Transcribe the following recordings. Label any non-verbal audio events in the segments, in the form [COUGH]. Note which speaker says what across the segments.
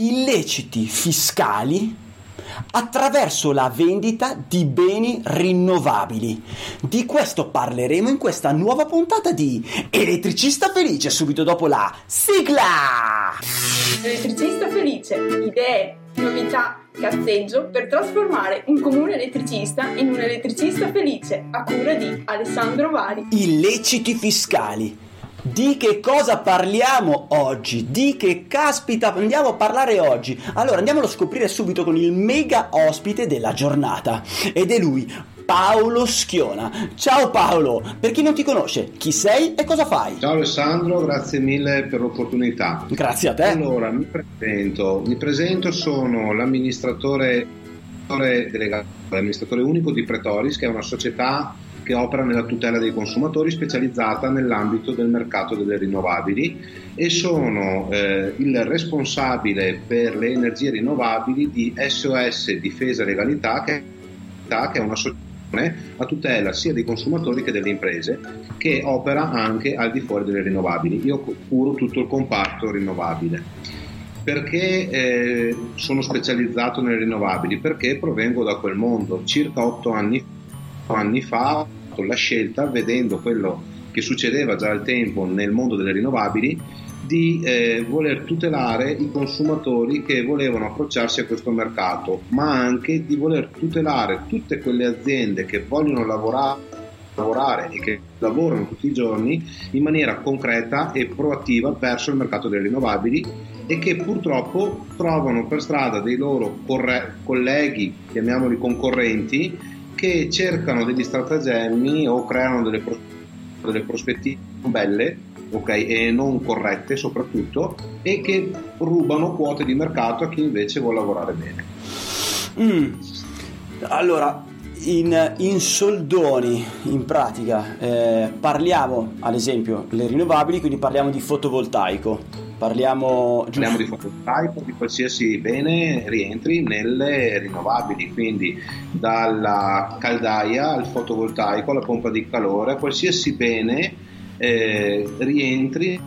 Speaker 1: illeciti fiscali attraverso la vendita di beni rinnovabili. Di questo parleremo in questa nuova puntata di Elettricista Felice, subito dopo la sigla!
Speaker 2: Elettricista Felice, idee, novità, cazzeggio per trasformare un comune elettricista in un elettricista felice, a cura di Alessandro Vari.
Speaker 1: Illeciti fiscali di che cosa parliamo oggi? Di che caspita andiamo a parlare oggi? Allora andiamolo a scoprire subito con il mega ospite della giornata ed è lui, Paolo Schiona. Ciao Paolo, per chi non ti conosce, chi sei e cosa fai?
Speaker 3: Ciao Alessandro, grazie mille per l'opportunità.
Speaker 1: Grazie a te.
Speaker 3: Allora, mi presento, mi presento sono l'amministratore delegato, l'amministratore unico di Pretoris, che è una società che opera nella tutela dei consumatori specializzata nell'ambito del mercato delle rinnovabili e sono eh, il responsabile per le energie rinnovabili di SOS Difesa Legalità che è una società a tutela sia dei consumatori che delle imprese che opera anche al di fuori delle rinnovabili. Io curo tutto il comparto rinnovabile. Perché eh, sono specializzato nelle rinnovabili? Perché provengo da quel mondo. Circa otto anni, anni fa fatto la scelta, vedendo quello che succedeva già al tempo nel mondo delle rinnovabili, di eh, voler tutelare i consumatori che volevano approcciarsi a questo mercato, ma anche di voler tutelare tutte quelle aziende che vogliono lavorare, lavorare e che lavorano tutti i giorni in maniera concreta e proattiva verso il mercato delle rinnovabili e che purtroppo trovano per strada dei loro corre- colleghi, chiamiamoli concorrenti, che cercano degli stratagemmi o creano delle, pros- delle prospettive belle okay, e non corrette soprattutto e che rubano quote di mercato a chi invece vuole lavorare bene.
Speaker 1: Mm. Allora, in, in, soldoni, in pratica, eh, parliamo ad esempio le rinnovabili, quindi parliamo di fotovoltaico Parliamo,
Speaker 3: Parliamo di fotovoltaico, di qualsiasi bene rientri nelle rinnovabili, quindi dalla caldaia al fotovoltaico, alla pompa di calore, qualsiasi bene eh, rientri,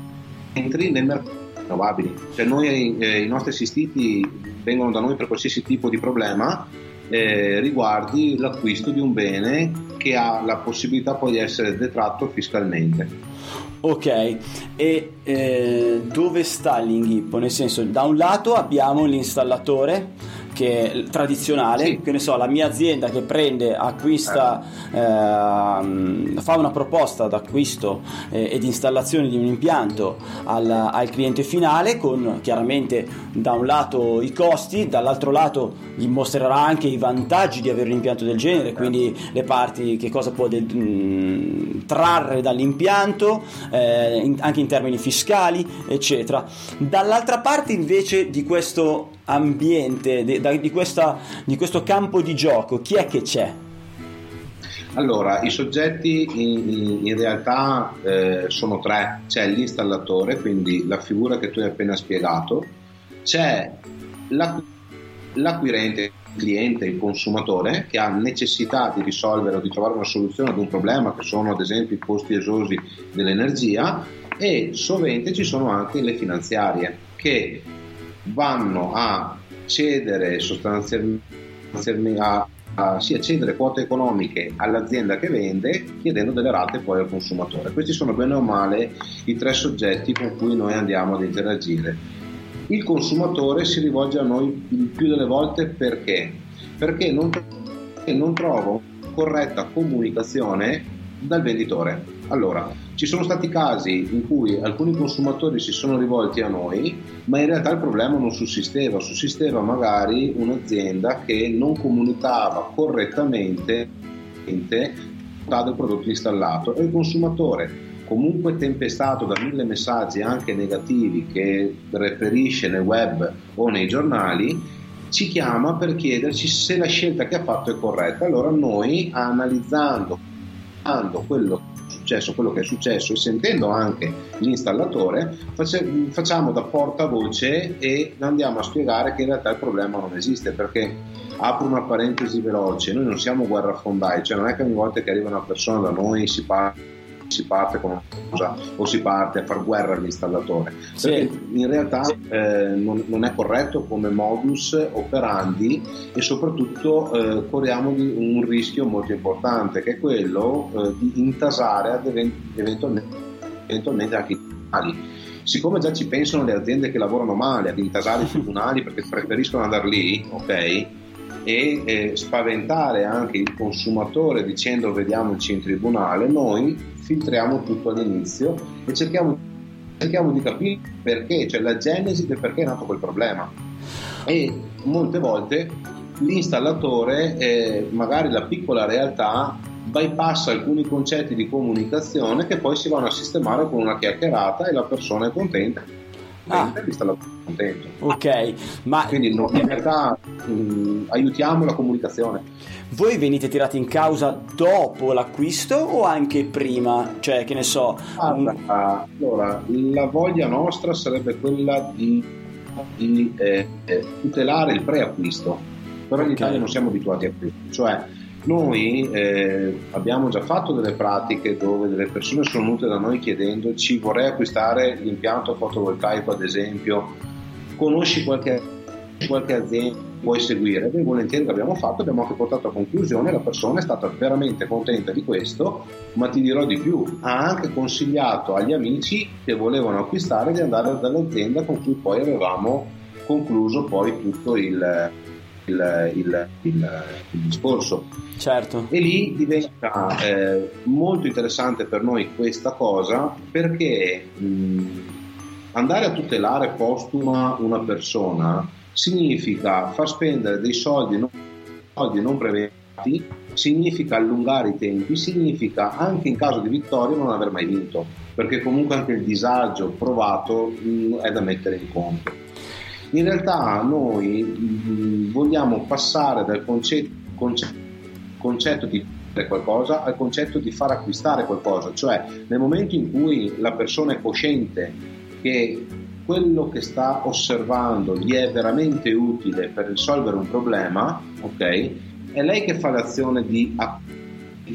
Speaker 3: rientri nel mercato rinnovabili. Cioè noi, eh, I nostri assistiti vengono da noi per qualsiasi tipo di problema eh, riguardi l'acquisto di un bene che ha la possibilità poi di essere detratto fiscalmente.
Speaker 1: Ok, e eh, dove sta l'inghippo? Nel senso, da un lato abbiamo l'installatore che tradizionale, sì. che ne so, la mia azienda che prende, acquista, eh, fa una proposta d'acquisto eh, ed installazione di un impianto al, al, cliente finale con chiaramente da un lato i costi, dall'altro lato gli mostrerà anche i vantaggi di avere un impianto del genere, quindi le parti che cosa può de- mh, mm, trarre dall'impianto, eh, in, anche in termini fiscali, eccetera. Dall'altra parte invece di questo ambiente, di, di, questa, di questo campo di gioco, chi è che c'è?
Speaker 3: Allora, i soggetti in, in realtà eh, sono tre. C'è l'installatore, quindi la figura che tu hai appena spiegato, c'è l'acqu- l'acquirente, il cliente, il consumatore che ha necessità di risolvere o di trovare una soluzione ad un problema che sono ad esempio i costi esosi dell'energia e sovente ci sono anche le finanziarie che vanno a cedere sostanzialmente a, a, sì, a cedere quote economiche all'azienda che vende chiedendo delle rate poi al consumatore. Questi sono bene o male i tre soggetti con cui noi andiamo ad interagire. Il consumatore si rivolge a noi il più delle volte perché? Perché non, non trova corretta comunicazione dal venditore. Allora, ci sono stati casi in cui alcuni consumatori si sono rivolti a noi, ma in realtà il problema non sussisteva, sussisteva magari un'azienda che non comunicava correttamente del prodotto installato e il consumatore comunque tempestato da mille messaggi anche negativi che reperisce nel web o nei giornali ci chiama per chiederci se la scelta che ha fatto è corretta. Allora noi analizzando quello successo quello che è successo e sentendo anche l'installatore facciamo da portavoce e andiamo a spiegare che in realtà il problema non esiste perché apro una parentesi veloce noi non siamo guerrafondai cioè non è che ogni volta che arriva una persona da noi si parla si parte con una cosa o si parte a far guerra all'installatore. Sì. Perché in realtà eh, non, non, è corretto come modus operandi e soprattutto eh, corriamo un rischio molto importante che è quello eh, di intasare ad event- eventualmente, eventualmente anche i tribunali. Siccome già ci pensano le aziende che lavorano male ad intasare i [LAUGHS] tribunali perché preferiscono andare lì, ok? e eh, spaventare anche il consumatore dicendo vediamoci in tribunale, noi filtriamo tutto all'inizio e cerchiamo, cerchiamo di capire perché, cioè la genesi del perché è nato quel problema. E molte volte l'installatore, eh, magari la piccola realtà, bypassa alcuni concetti di comunicazione che poi si vanno a sistemare con una chiacchierata e la persona è contenta ah. contento.
Speaker 1: Ok, ma...
Speaker 3: Quindi no, in realtà mh, mm, aiutiamo la comunicazione.
Speaker 1: Voi venite tirati in causa dopo l'acquisto o anche prima? Cioè, che ne so...
Speaker 3: Allora, un... allora la voglia nostra sarebbe quella di, di eh, tutelare il preacquisto, però in Italia non siamo abituati a questo, cioè noi eh, abbiamo già fatto delle pratiche dove delle persone sono venute da noi chiedendoci vorrei acquistare l'impianto fotovoltaico ad esempio, conosci qualche, qualche azienda puoi seguire, noi volentieri l'abbiamo fatto, abbiamo anche portato a conclusione, la persona è stata veramente contenta di questo, ma ti dirò di più, ha anche consigliato agli amici che volevano acquistare di andare dall'azienda con cui poi avevamo concluso poi tutto il, il, il, il, il discorso.
Speaker 1: Certo.
Speaker 3: E lì diventa eh, molto interessante per noi questa cosa perché mh, andare a tutelare postuma una persona significa far spendere dei soldi non, soldi non previsti, significa allungare i tempi, significa anche in caso di vittoria non aver mai vinto, perché comunque anche il disagio provato mh, è da mettere in conto. In realtà noi mh, vogliamo passare dal concetto, concetto, concetto di qualcosa al concetto di far acquistare qualcosa, cioè nel momento in cui la persona è cosciente che quello che sta osservando gli è veramente utile per risolvere un problema, ok? È lei che fa l'azione di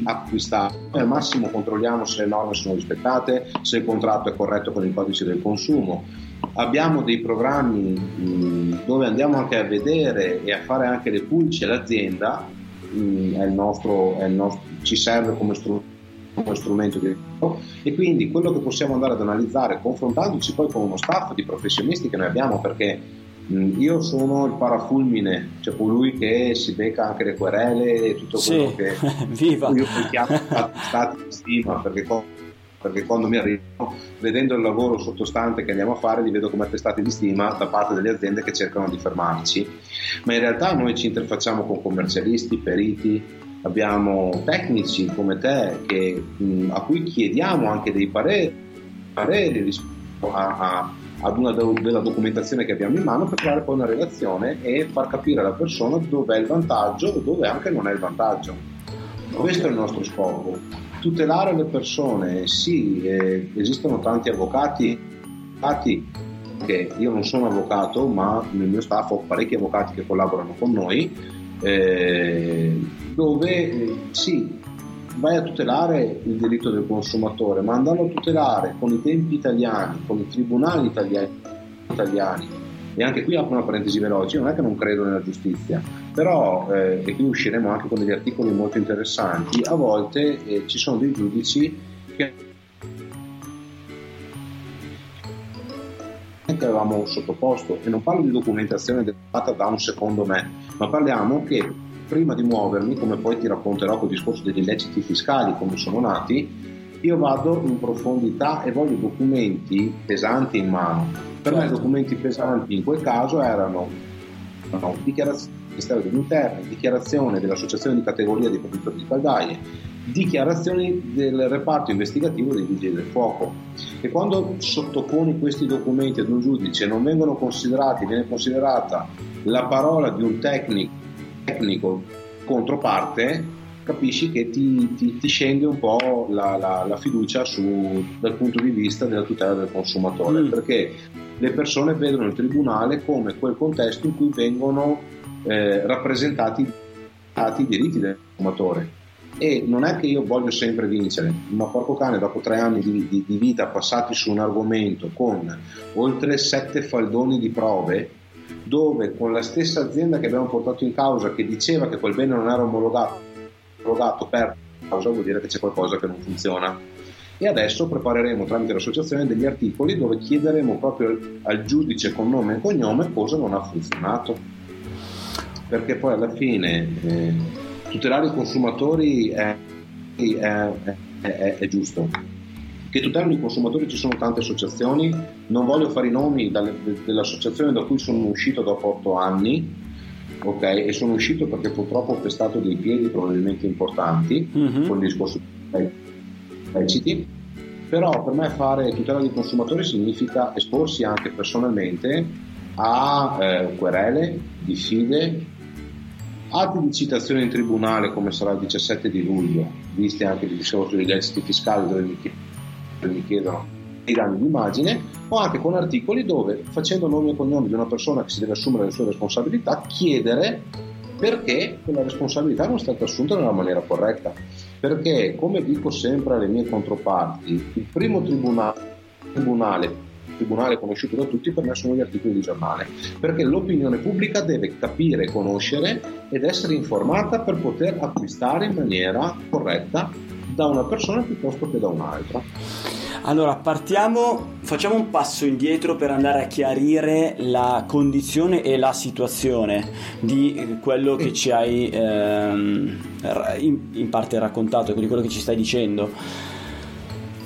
Speaker 3: acquistare. Al massimo controlliamo se le norme sono rispettate, se il contratto è corretto con il codice del consumo abbiamo dei programmi mh, dove andiamo anche a vedere e a fare anche le pulci all'azienda, mh, è il nostro, è il nostro, ci serve come strumento come strumento di lavoro e quindi quello che possiamo andare ad analizzare confrontandoci poi con uno staff di professionisti che noi abbiamo perché mh, io sono il parafulmine cioè colui che si becca anche le querele e tutto quello
Speaker 1: sì.
Speaker 3: che [LAUGHS]
Speaker 1: Viva.
Speaker 3: io chiamo stati di stima perché perché quando mi arrivo, vedendo il lavoro sottostante che andiamo a fare, li vedo come attestati di stima da parte delle aziende che cercano di fermarci. Ma in realtà noi ci interfacciamo con commercialisti, periti, abbiamo tecnici come te che, mh, a cui chiediamo anche dei pareri, pareri rispetto a, a, ad una do, della documentazione che abbiamo in mano per creare poi una relazione e far capire alla persona dove è il vantaggio e dove anche non è il vantaggio. Questo è il nostro scopo tutelare le persone, sì, eh, esistono tanti avvocati, avvocati che io non sono avvocato, ma nel mio staff ho parecchi avvocati che collaborano con noi, eh, dove eh, sì, vai a tutelare il diritto del consumatore, ma andando a tutelare con i tempi italiani, con i tribunali italiani, italiani e anche qui apro una parentesi veloce, non è che non credo nella giustizia, però, eh, e qui usciremo anche con degli articoli molto interessanti, a volte eh, ci sono dei giudici che avevamo sottoposto e non parlo di documentazione data da un secondo me, ma parliamo che prima di muovermi, come poi ti racconterò col discorso degli illeciti fiscali, come sono nati, io vado in profondità e voglio documenti pesanti in mano. Per me i documenti pesanti in quel caso erano no, dichiarazione del Ministero degli Interni, dichiarazione dell'Associazione di categoria dei produttori di caldaie, dichiarazioni del reparto investigativo dei vigili del fuoco. E quando sottoponi questi documenti ad un giudice non vengono considerati, viene considerata la parola di un tecnico, tecnico controparte, capisci che ti, ti, ti scende un po' la, la, la fiducia su, dal punto di vista della tutela del consumatore, mm. perché le persone vedono il tribunale come quel contesto in cui vengono eh, rappresentati i diritti del consumatore. E non è che io voglio sempre vincere, ma porco cane, dopo tre anni di, di, di vita passati su un argomento con oltre sette faldoni di prove, dove con la stessa azienda che abbiamo portato in causa, che diceva che quel bene non era omologato, omologato per causa, vuol dire che c'è qualcosa che non funziona. E adesso prepareremo tramite l'associazione degli articoli dove chiederemo proprio al giudice con nome e cognome cosa non ha funzionato. Perché poi alla fine eh, tutelare i consumatori è, è, è, è, giusto. Che tutelano i consumatori ci sono tante associazioni, non voglio fare i nomi dalle, dell'associazione da cui sono uscito dopo otto anni, ok? E sono uscito perché purtroppo ho pestato dei piedi probabilmente importanti mm-hmm. con il discorso leciti. Però per me fare tutela dei consumatori significa esporsi anche personalmente a eh, querele, diffide, atti di citazione in tribunale come sarà il 17 di luglio, visti anche il discorso degli esiti fiscali dove mi, dove mi chiedono i danni d'immagine, o anche con articoli dove, facendo nome e cognome di una persona che si deve assumere le sue responsabilità, chiedere perché quella responsabilità non è stata assunta nella maniera corretta. Perché, come dico sempre alle mie controparti, il primo tribunale, tribunale tribunale conosciuto da tutti per me sono gli articoli di giornale, perché l'opinione pubblica deve capire, conoscere ed essere informata per poter acquistare in maniera corretta da una persona piuttosto che da un'altra.
Speaker 1: Allora, partiamo, facciamo un passo indietro per andare a chiarire la condizione e la situazione di quello che ci hai ehm, in, in, parte raccontato, di quello che ci stai dicendo.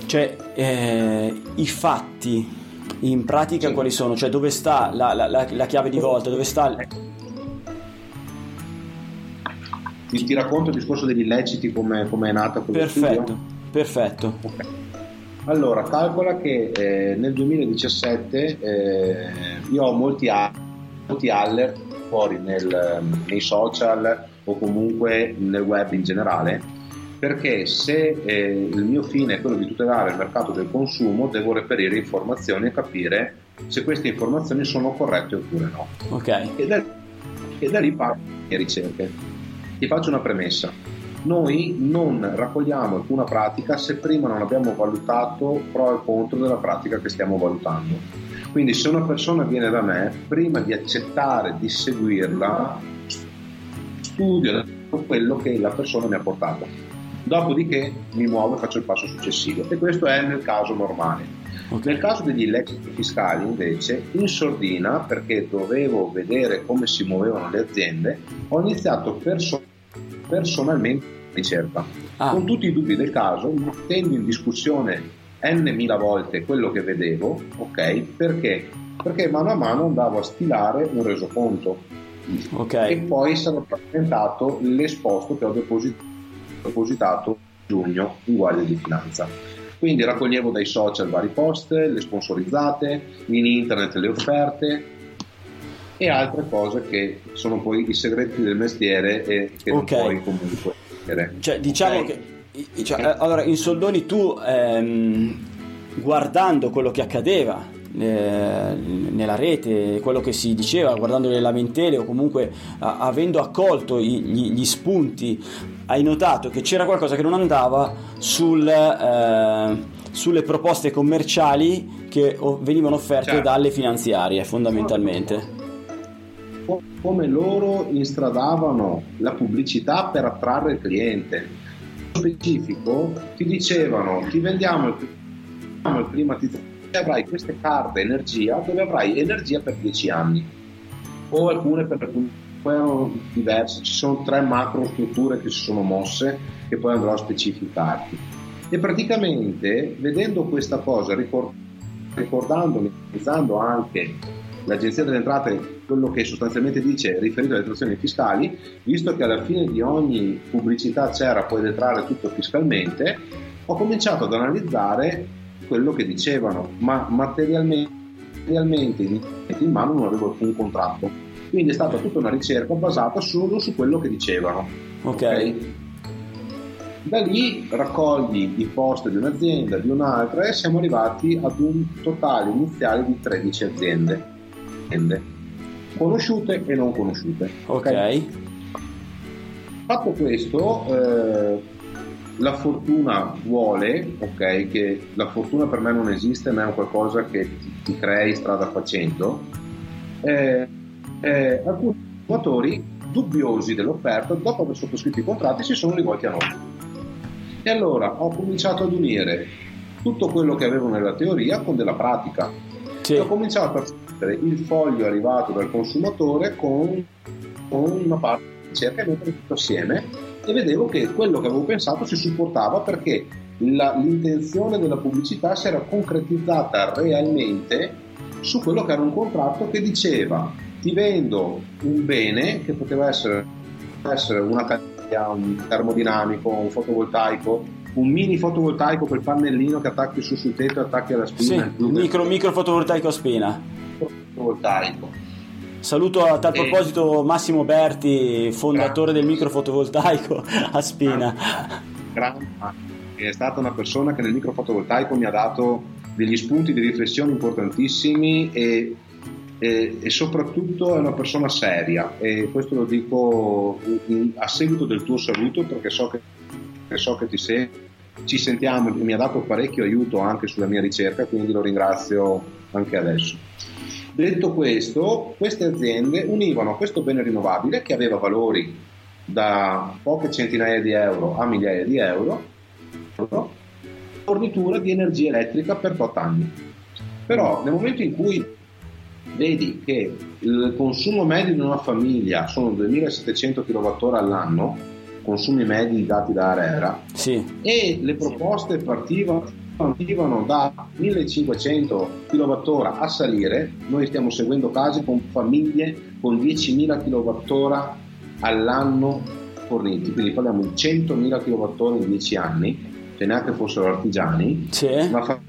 Speaker 1: Cioè, eh, i fatti in pratica sì. quali sono? Cioè, dove sta la, la, la, la chiave di volta? Dove sta...
Speaker 3: Ti, ti racconto il discorso degli illeciti, come è nata
Speaker 1: quello Perfetto, studio? perfetto. Okay.
Speaker 3: Allora, calcola che eh, nel 2017 eh, io ho molti, molti alert fuori nel, nei social o comunque nel web in generale, perché se eh, il mio fine è quello di tutelare il mercato del consumo, devo reperire informazioni e capire se queste informazioni sono corrette oppure no.
Speaker 1: Ok.
Speaker 3: E da, e da lì parto le ricerche. Ti faccio una premessa noi non raccogliamo alcuna pratica se prima non abbiamo valutato pro e contro della pratica che stiamo valutando. Quindi se una persona viene da me, prima di accettare di seguirla, studio quello che la persona mi ha portato. Dopodiché mi muovo e faccio il passo successivo. E questo è nel caso normale. Nel caso degli illeciti fiscali, invece, in sordina, perché dovevo vedere come si muovevano le aziende, ho iniziato personalmente personalmente ricerca, ah. con tutti i dubbi del caso, mettendo in discussione n mila volte quello che vedevo, ok? Perché? Perché mano a mano andavo a stilare un resoconto okay. e poi sarà presentato l'esposto che ho depositato in giugno in Guardia di Finanza. Quindi raccoglievo dai social vari post, le sponsorizzate, in internet le offerte, e altre cose che sono poi i segreti del mestiere e che okay. non puoi comunque
Speaker 1: dire. Cioè, diciamo okay. che cioè, allora in soldoni tu ehm, guardando quello che accadeva eh, nella rete, quello che si diceva, guardando le lamentele o comunque a, avendo accolto i, gli, gli, spunti, hai notato che c'era qualcosa che non andava sul, eh, sulle proposte commerciali che venivano offerte certo. dalle finanziarie fondamentalmente
Speaker 3: come loro instradavano la pubblicità per attrarre il cliente. Nello specifico ti dicevano ti vendiamo il, il climatizzatore avrai queste carte energia dove avrai energia per 10 anni. O alcune per erano diverse, ci sono tre macro strutture che si sono mosse che poi andrò a specificarti. E praticamente vedendo questa cosa ricord- ricordandomi, utilizzando anche l'Agenzia delle Entrate quello che sostanzialmente dice riferito alle detrazioni fiscali, visto che alla fine di ogni pubblicità c'era puoi detrarre tutto fiscalmente, ho cominciato ad analizzare quello che dicevano, ma materialmente, materialmente in mano non avevo alcun contratto. Quindi è stata tutta una ricerca basata solo su quello che dicevano.
Speaker 1: Ok. okay?
Speaker 3: Da lì raccogli i post di un'azienda, di un'altra e siamo arrivati ad un totale iniziale di 13 aziende conosciute e non conosciute.
Speaker 1: Ok. okay.
Speaker 3: Fatto questo, eh, la fortuna vuole, ok, che la fortuna per me non esiste, ma è un qualcosa che ti, ti crei strada facendo, eh, eh, alcuni consumatori dubbiosi dell'offerta, dopo aver sottoscritto i contratti, si sono rivolti a noi. E allora ho cominciato ad unire tutto quello che avevo nella teoria con della pratica. Sì. Ho cominciato a mettere il foglio arrivato dal consumatore con, con una parte di ricerca e mettere tutto assieme e vedevo che quello che avevo pensato si supportava perché la, l'intenzione della pubblicità si era concretizzata realmente su quello che era un contratto che diceva ti vendo un bene che poteva essere, essere una canna, un termodinamico, un fotovoltaico, un mini fotovoltaico quel pannellino che attacchi su sul tetto e attacchi alla spina.
Speaker 1: Sì, micro, micro fotovoltaico a spina.
Speaker 3: Fotovoltaico.
Speaker 1: Saluto a tal proposito Massimo Berti, fondatore del micro fotovoltaico a Spina.
Speaker 3: Grande, è stata una persona che nel micro fotovoltaico mi ha dato degli spunti di riflessione importantissimi e e, e, soprattutto è una persona seria e questo lo dico a seguito del tuo saluto perché so che, che, so che ti sei, ci sentiamo e mi ha dato parecchio aiuto anche sulla mia ricerca quindi lo ringrazio anche adesso. Detto questo, queste aziende univano questo bene rinnovabile che aveva valori da poche centinaia di euro a migliaia di euro, fornitura di energia elettrica per 8 anni. Però nel momento in cui vedi che il consumo medio di una famiglia sono 2700 kWh all'anno, consumi medi dati da Arera,
Speaker 1: sì.
Speaker 3: e le proposte partivano partivano da 1500 kWh a salire, noi stiamo seguendo casi con famiglie con 10.000 kWh all'anno forniti, quindi parliamo di 100.000 kWh in 10 anni, se neanche fossero artigiani,
Speaker 1: sì.
Speaker 3: una, fa-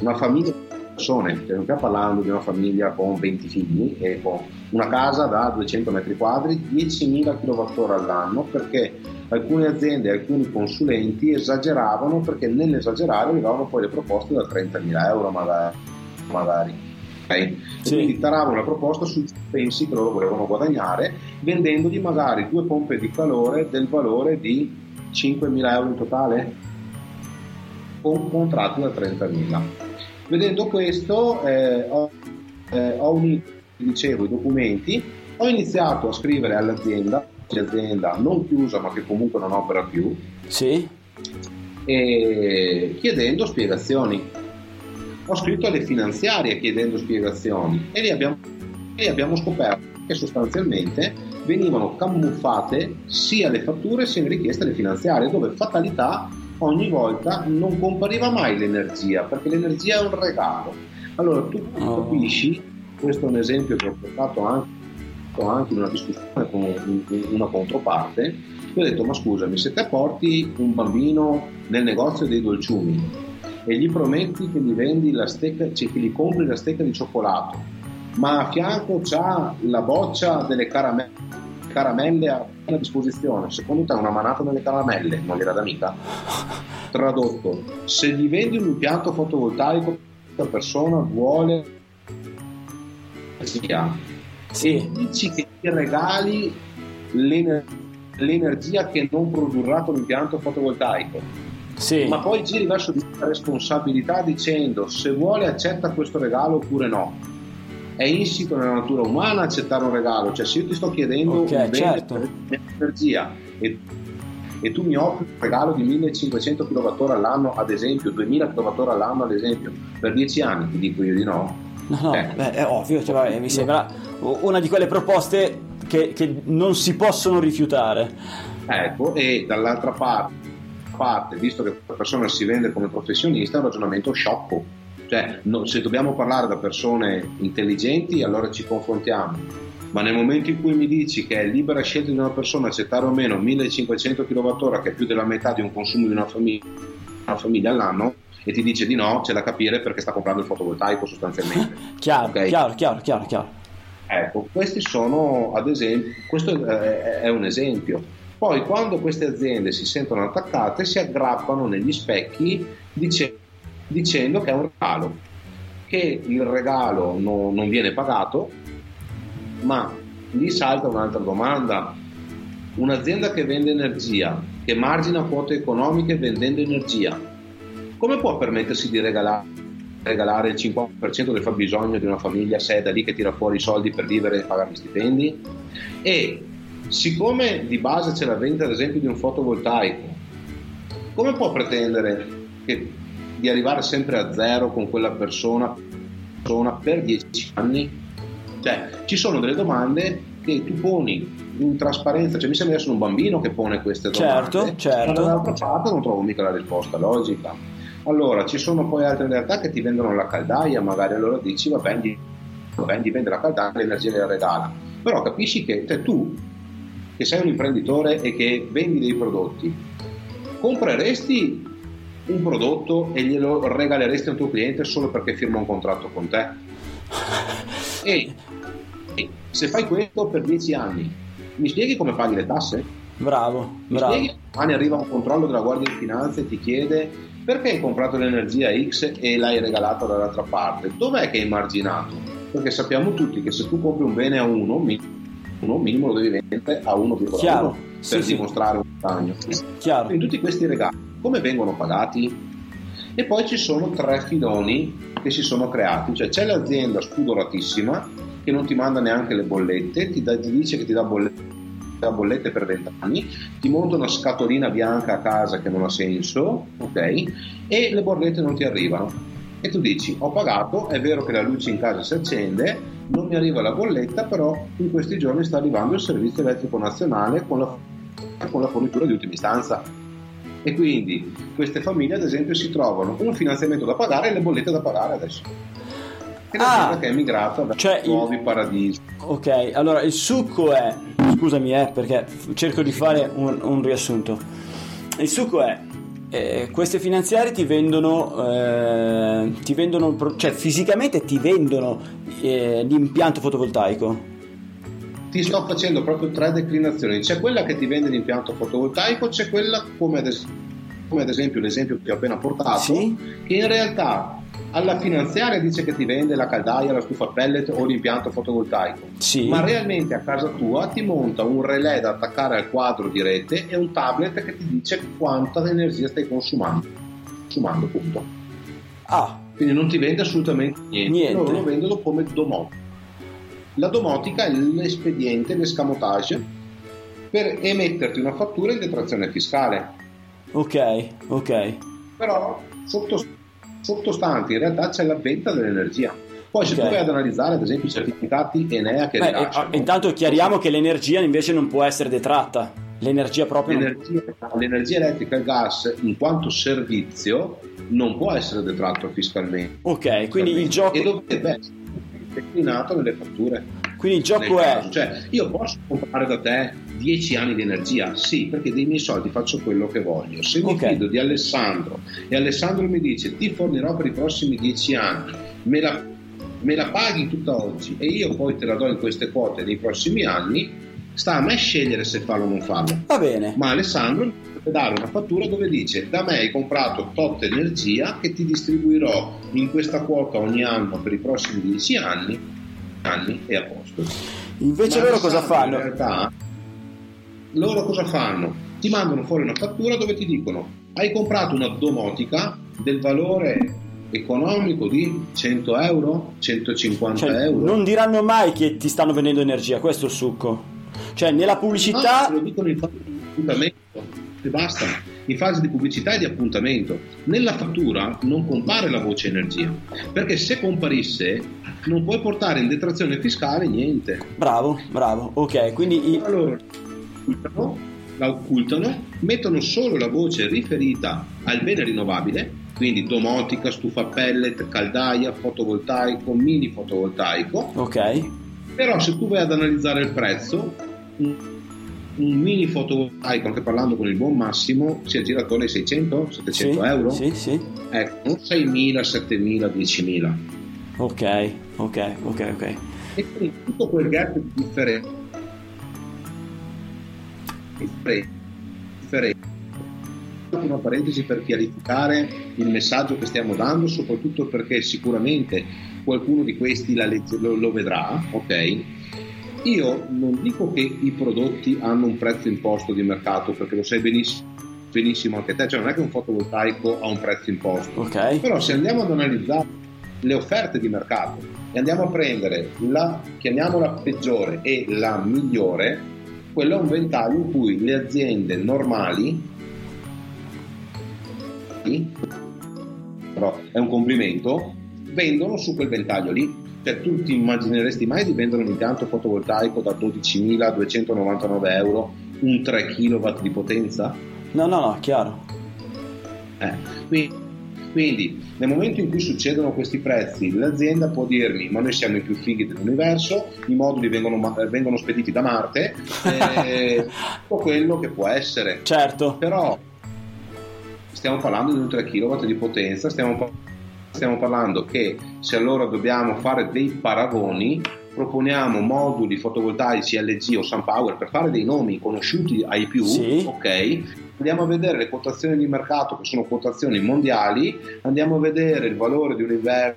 Speaker 3: una famiglia persone, non stiamo parlando di una famiglia con 20 figli e con una casa da 200 metri quadri, 10.000 kWh all'anno perché alcune aziende alcuni consulenti esageravano perché nell'esagerare arrivavano poi le proposte da 30.000 euro magari. magari. Okay? Sì. Quindi taravano la proposta sui pensi che loro volevano guadagnare vendendogli magari due pompe di calore del valore di 5.000 euro in totale con contratti da 30.000 Vedendo questo eh, ho, eh, ho, unito, dicevo, i documenti, ho iniziato a scrivere all'azienda, l'azienda non chiusa ma che comunque non opera più,
Speaker 1: sì.
Speaker 3: chiedendo spiegazioni. Ho scritto alle finanziarie chiedendo spiegazioni e lì abbiamo, lì abbiamo scoperto che sostanzialmente venivano camuffate sia le fatture sia le richieste alle finanziarie, dove fatalità ogni volta non compariva mai l'energia, perché l'energia è un regalo. Allora tu oh. capisci, questo è un esempio che ho portato anche, anche in una discussione con una controparte, io ho detto ma scusami, se te porti un bambino nel negozio dei dolciumi e gli prometti che gli vendi la stecca, cioè che gli compri la stecca di cioccolato, ma a fianco c'ha la boccia delle caramelle caramelle a disposizione. Secondo te una manata delle caramelle non gliela dà mica? Tradotto, se gli vendi un impianto fotovoltaico, la persona vuole sia sì. e dici che ti regali l'ener- l'energia che non produrrà con l'impianto fotovoltaico.
Speaker 1: Sì.
Speaker 3: Ma poi giri verso la responsabilità dicendo se vuole accetta questo regalo oppure no è insito nella natura umana accettare un regalo, cioè se io ti sto chiedendo
Speaker 1: okay,
Speaker 3: un bene
Speaker 1: certo.
Speaker 3: energia e, e, tu mi offri un regalo di 1500 kWh all'anno, ad esempio, 2000 kWh all'anno, ad esempio, per 10 anni, ti dico io di no.
Speaker 1: No, no, eh. beh, è ovvio, cioè, vabbè, mi sembra una di quelle proposte che, che non si possono rifiutare.
Speaker 3: Ecco, e dall'altra parte, parte, visto che la persona si vende come professionista, è un ragionamento sciocco cioè, no, se dobbiamo parlare da persone intelligenti, allora ci confrontiamo. Ma nel momento in cui mi dici che è libera scelta di una persona accettare o meno 1500 kWh, che è più della metà di un consumo di una famiglia, una famiglia all'anno, e ti dice di no, c'è da capire perché sta comprando il fotovoltaico sostanzialmente. [LAUGHS]
Speaker 1: chiaro, okay? chiaro, chiaro, chiaro, chiaro.
Speaker 3: Ecco, questi sono ad esempio, questo è un esempio. Poi quando queste aziende si sentono attaccate si aggrappano negli specchi dicendo dicendo che è un regalo, che il regalo no, non viene pagato, ma lì salta un'altra domanda. un'azienda che vende energia, che margina quote economiche vendendo energia, come può permettersi di regalare, regalare il 50% del fabbisogno di una famiglia se è da lì che tira fuori i soldi per vivere e pagare gli stipendi? E siccome di base c'è la vendita ad esempio di un fotovoltaico, come può pretendere che, di arrivare sempre a zero con quella persona, persona per 10 anni? Cioè, ci sono delle domande che tu poni in trasparenza, cioè mi sembra essere un bambino che pone queste
Speaker 1: domande, certo, certo.
Speaker 3: ma dall'altra parte non trovo mica la risposta logica. Allora, ci sono poi altre realtà che ti vendono la caldaia, magari allora dici va bene, vendi, vende la caldaia, l'energia la regala. Però capisci che cioè, tu, che sei un imprenditore e che vendi dei prodotti, compreresti un prodotto e glielo regaleresti a un tuo cliente solo perché firma un contratto con te? [LAUGHS] E, e se fai questo per 10 anni, mi spieghi come paghi le tasse?
Speaker 1: Bravo,
Speaker 3: mi
Speaker 1: bravo.
Speaker 3: Spieghi? Domani arriva un controllo della Guardia di Finanza e ti chiede perché hai comprato l'energia X e l'hai regalata dall'altra parte? Dov'è che hai marginato? Perché sappiamo tutti che se tu compri un bene a uno, uno minimo lo devi vendere a 1,1
Speaker 1: Chiaro.
Speaker 3: per
Speaker 1: Sì,
Speaker 3: dimostrare un guadagno.
Speaker 1: Chiaro.
Speaker 3: Quindi tutti questi regali come vengono pagati? E poi ci sono tre filoni che si sono creati, cioè c'è l'azienda spudoratissima che non ti manda neanche le bollette, ti, da- ti dice che ti dà bollette, dà bollette per 20 anni, ti monta una scatolina bianca a casa che non ha senso, ok? E le bollette non ti arrivano. E tu dici, ho pagato, è vero che la luce in casa si accende, non mi arriva la bolletta, però in questi giorni sta arrivando il servizio elettrico nazionale con la, con la fornitura di ultima istanza. E quindi queste famiglie, ad esempio, si trovano un finanziamento da pagare e le bollette da pagare adesso. È
Speaker 1: Ah,
Speaker 3: che è emigrata da
Speaker 1: cioè il-
Speaker 3: nuovi paradisi.
Speaker 1: Ok, allora il succo è, scusami eh, perché cerco di fare un, un riassunto. Il succo è, eh, queste finanziarie ti vendono, eh, ti vendono, pro- cioè fisicamente ti vendono eh, l'impianto fotovoltaico.
Speaker 3: Ti sto facendo proprio tre declinazioni. C'è quella che ti vende l'impianto fotovoltaico, c'è quella come ad, es- come ad esempio l'esempio che ho appena portato,
Speaker 1: Sì?
Speaker 3: che in realtà alla finanziaria dice che ti vende la caldaia, la stufa pellet o l'impianto fotovoltaico.
Speaker 1: Sì.
Speaker 3: Ma realmente a casa tua ti monta un relè da attaccare al quadro di rete e un tablet che ti dice quanta energia stai consumando. Consumando, punto.
Speaker 1: Ah,
Speaker 3: Quindi non ti vende assolutamente niente.
Speaker 1: Niente.
Speaker 3: Loro lo vendono come domotica. La domotica è l'espediente, l'escamotage per emetterti una fattura in detrazione fiscale.
Speaker 1: ok, ok.
Speaker 3: Però sotto, sottostante in realtà c'è la vendita dell'energia. Poi se
Speaker 1: Ok.
Speaker 3: tu vai ad analizzare ad esempio i certificati Enea che
Speaker 1: Beh,
Speaker 3: rilasciano,
Speaker 1: eh, intanto chiariamo che l'energia invece non può essere detratta. L'energia proprio non-
Speaker 3: l'energia, l'energia elettrica e il gas in quanto servizio non può essere detratto fiscalmente.
Speaker 1: Ok, quindi il gioco,
Speaker 3: e dovrebbe essere declinato nelle fatture.
Speaker 1: Quindi il gioco è...
Speaker 3: caso. Cioè, io posso comprare da te 10 anni di energia? Sì, perché dei miei soldi faccio quello che voglio. Se mi
Speaker 1: Ok.
Speaker 3: fido di Alessandro e Alessandro mi dice ti fornirò per i prossimi 10 anni, me la, me la paghi tutta oggi e io poi te la do in queste quote nei prossimi anni, sta a me scegliere se farlo o non farlo.
Speaker 1: Va bene.
Speaker 3: Ma Alessandro mi deve dare una fattura dove dice da me hai comprato tot energia che ti distribuirò in questa quota ogni anno per i prossimi 10 anni, anni e a posto.
Speaker 1: Invece
Speaker 3: Ma
Speaker 1: loro
Speaker 3: lo
Speaker 1: cosa fanno?
Speaker 3: In realtà, loro cosa fanno? Ti mandano fuori una fattura dove ti dicono hai comprato una domotica del valore economico di 100 euro, 150
Speaker 1: Cioè,
Speaker 3: euro.
Speaker 1: non diranno mai che ti stanno vendendo energia, questo è il succo. Cioè, nella pubblicità...
Speaker 3: No, lo dicono in fase di e basta. In fase di pubblicità e di appuntamento. Nella fattura non compare la voce energia, perché se comparisse non puoi portare in detrazione fiscale niente.
Speaker 1: Bravo, bravo. Ok, quindi...
Speaker 3: Allora, la occultano, mettono solo la voce riferita al bene rinnovabile, quindi domotica, stufa pellet, caldaia, fotovoltaico, mini fotovoltaico,
Speaker 1: Ok,
Speaker 3: però se tu vai ad analizzare il prezzo, un, mini fotovoltaico, anche parlando con il buon Massimo, si aggira attorno ai 600, 700
Speaker 1: sì,
Speaker 3: euro.
Speaker 1: Sì, sì.
Speaker 3: Ecco, non 6.000, 7.000, 10.000.
Speaker 1: Ok, ok, ok, ok.
Speaker 3: E quindi tutto quel gap di differenza, differenza. Una parentesi per chiarificare il messaggio che stiamo dando, soprattutto perché sicuramente qualcuno di questi legge- lo, lo vedrà, ok? Io non dico che i prodotti hanno un prezzo imposto di mercato, perché lo sai benissimo, benissimo anche te, cioè non è che un fotovoltaico ha un prezzo imposto,
Speaker 1: okay.
Speaker 3: però se andiamo ad analizzare le offerte di mercato e andiamo a prendere la, chiamiamola peggiore e la migliore, quello è un ventaglio in cui le aziende normali però è un complimento, vendono su quel ventaglio lì. Cioè tu ti immagineresti mai di vendere un impianto fotovoltaico da 12.299 euro, un 3 kW di potenza?
Speaker 1: No, no, no, chiaro.
Speaker 3: Eh, quindi, quindi, nel momento in cui succedono questi prezzi, l'azienda può dirmi: Ma noi siamo i più fighi dell'universo, i moduli vengono, vengono spediti da Marte, [LAUGHS] eh, tutto quello che può essere.
Speaker 1: Certo.
Speaker 3: Però stiamo parlando di un 3 kW di potenza, stiamo, stiamo parlando che se allora dobbiamo fare dei paragoni, proponiamo moduli fotovoltaici LG o SunPower per fare dei nomi conosciuti ai più,
Speaker 1: sì.
Speaker 3: ok? Andiamo a vedere le quotazioni di mercato che sono quotazioni mondiali, andiamo a vedere il valore di un inverter,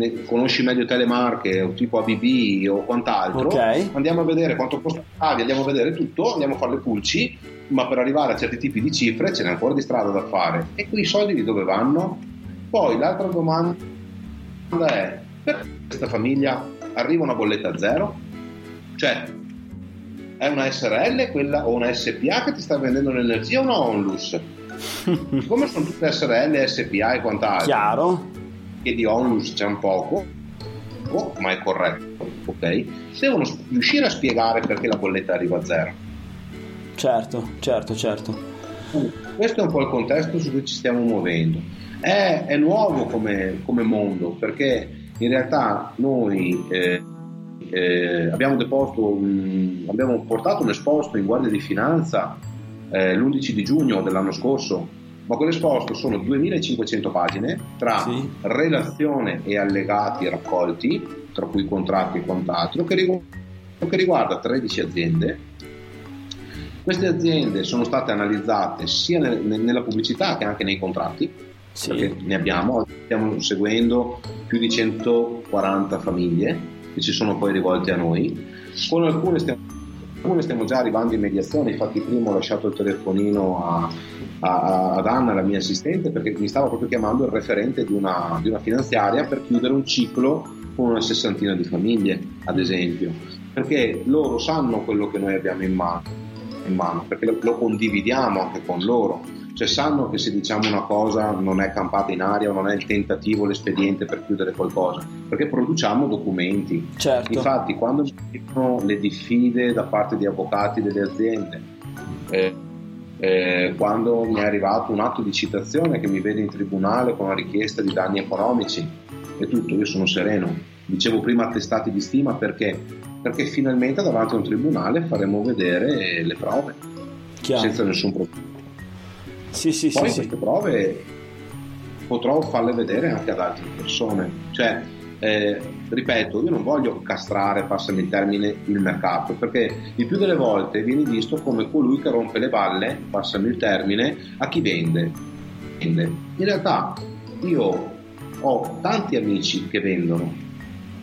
Speaker 3: eh, conosci meglio Telemarche o tipo ABB o quant'altro,
Speaker 1: okay.
Speaker 3: andiamo a vedere quanto costa, andiamo a vedere tutto, andiamo a fare le pulci ma per arrivare a certi tipi di cifre ce n'è ancora di strada da fare. E quei soldi di dove vanno? Poi l'altra domanda è, per questa famiglia arriva una bolletta a zero? Cioè, è una SRL quella, o una SPA che ti sta vendendo l'energia o una Onlus? [LAUGHS] Come sono tutte SRL, SPA e quant'altro?
Speaker 1: Chiaro.
Speaker 3: Che di Onlus c'è un poco, oh, ma è corretto, ok? Devono riuscire a spiegare perché la bolletta arriva a zero
Speaker 1: Certo, certo, certo.
Speaker 3: Questo è un po' il contesto su cui ci stiamo muovendo. È, è nuovo come, come, mondo perché in realtà noi eh, eh, abbiamo, deposto un, abbiamo portato un esposto in Guardia di Finanza eh, l'11 di giugno dell'anno scorso, ma quell'esposto sono 2500 pagine tra sì. relazione e allegati raccolti, tra cui contratti e quant'altro, che, rigu- che riguarda 13 aziende queste aziende sono state analizzate sia nel, nella pubblicità che anche nei contratti, sì. perché ne abbiamo, stiamo seguendo più di 140 famiglie che ci sono poi rivolte a noi, con alcune stiamo, alcune stiamo già arrivando in mediazione, infatti prima ho lasciato il telefonino a, a, ad Anna, la mia assistente, perché mi stava proprio chiamando il referente di una, di una finanziaria per chiudere un ciclo con una sessantina di famiglie, ad esempio, perché loro sanno quello che noi abbiamo in mano in mano, perché lo, lo condividiamo anche con loro, cioè sanno che se diciamo una cosa non è campata in aria o non è il tentativo, l'espediente per chiudere qualcosa, perché produciamo documenti.
Speaker 1: Certo.
Speaker 3: Infatti quando ci sono le diffide da parte di avvocati delle aziende, eh, eh, quando mi è arrivato un atto di citazione che mi vede in tribunale con una richiesta di danni economici e tutto, io sono sereno. Dicevo prima attestati di stima perché perché finalmente davanti a un tribunale faremo vedere le prove
Speaker 1: Chiaro.
Speaker 3: senza nessun problema.
Speaker 1: Sì, sì,
Speaker 3: Poi
Speaker 1: sì,
Speaker 3: queste
Speaker 1: sì.
Speaker 3: prove potrò farle vedere anche ad altre persone. Cioè, eh, ripeto, io non voglio castrare, passami il termine, il mercato, perché il più delle volte viene visto come colui che rompe le balle, passami il termine, a chi vende. In realtà io ho tanti amici che vendono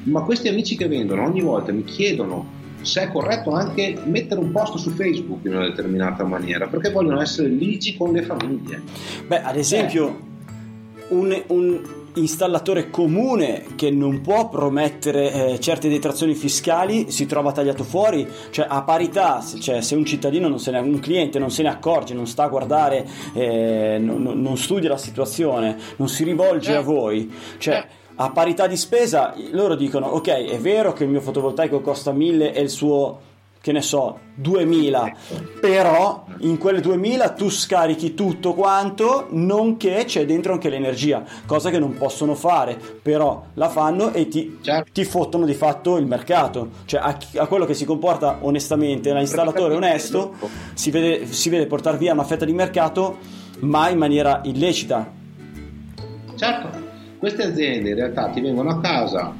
Speaker 3: ma questi amici che vendono ogni volta mi chiedono se è corretto anche mettere un post su Facebook in una determinata maniera, perché vogliono essere ligi con le famiglie.
Speaker 1: Beh, ad esempio, eh. un, un, installatore comune che non può promettere eh, certe detrazioni fiscali si trova tagliato fuori, cioè a parità, cioè, se un cittadino, non se ne, un cliente non se ne accorge, non sta a guardare, eh, non, non, studia la situazione, non si rivolge a voi, cioè a parità di spesa loro dicono ok è vero che il mio fotovoltaico costa 1000 e il suo che ne so 2000 però in quelle 2000 tu scarichi tutto quanto nonché c'è dentro anche l'energia cosa che non possono fare però la fanno e ti, certo. ti fottono di fatto il mercato. Cioè a, a quello che si comporta onestamente l'installatore onesto si vede, si vede portare via una fetta di mercato ma in maniera illecita.
Speaker 3: Certo queste aziende in realtà ti vengono a casa,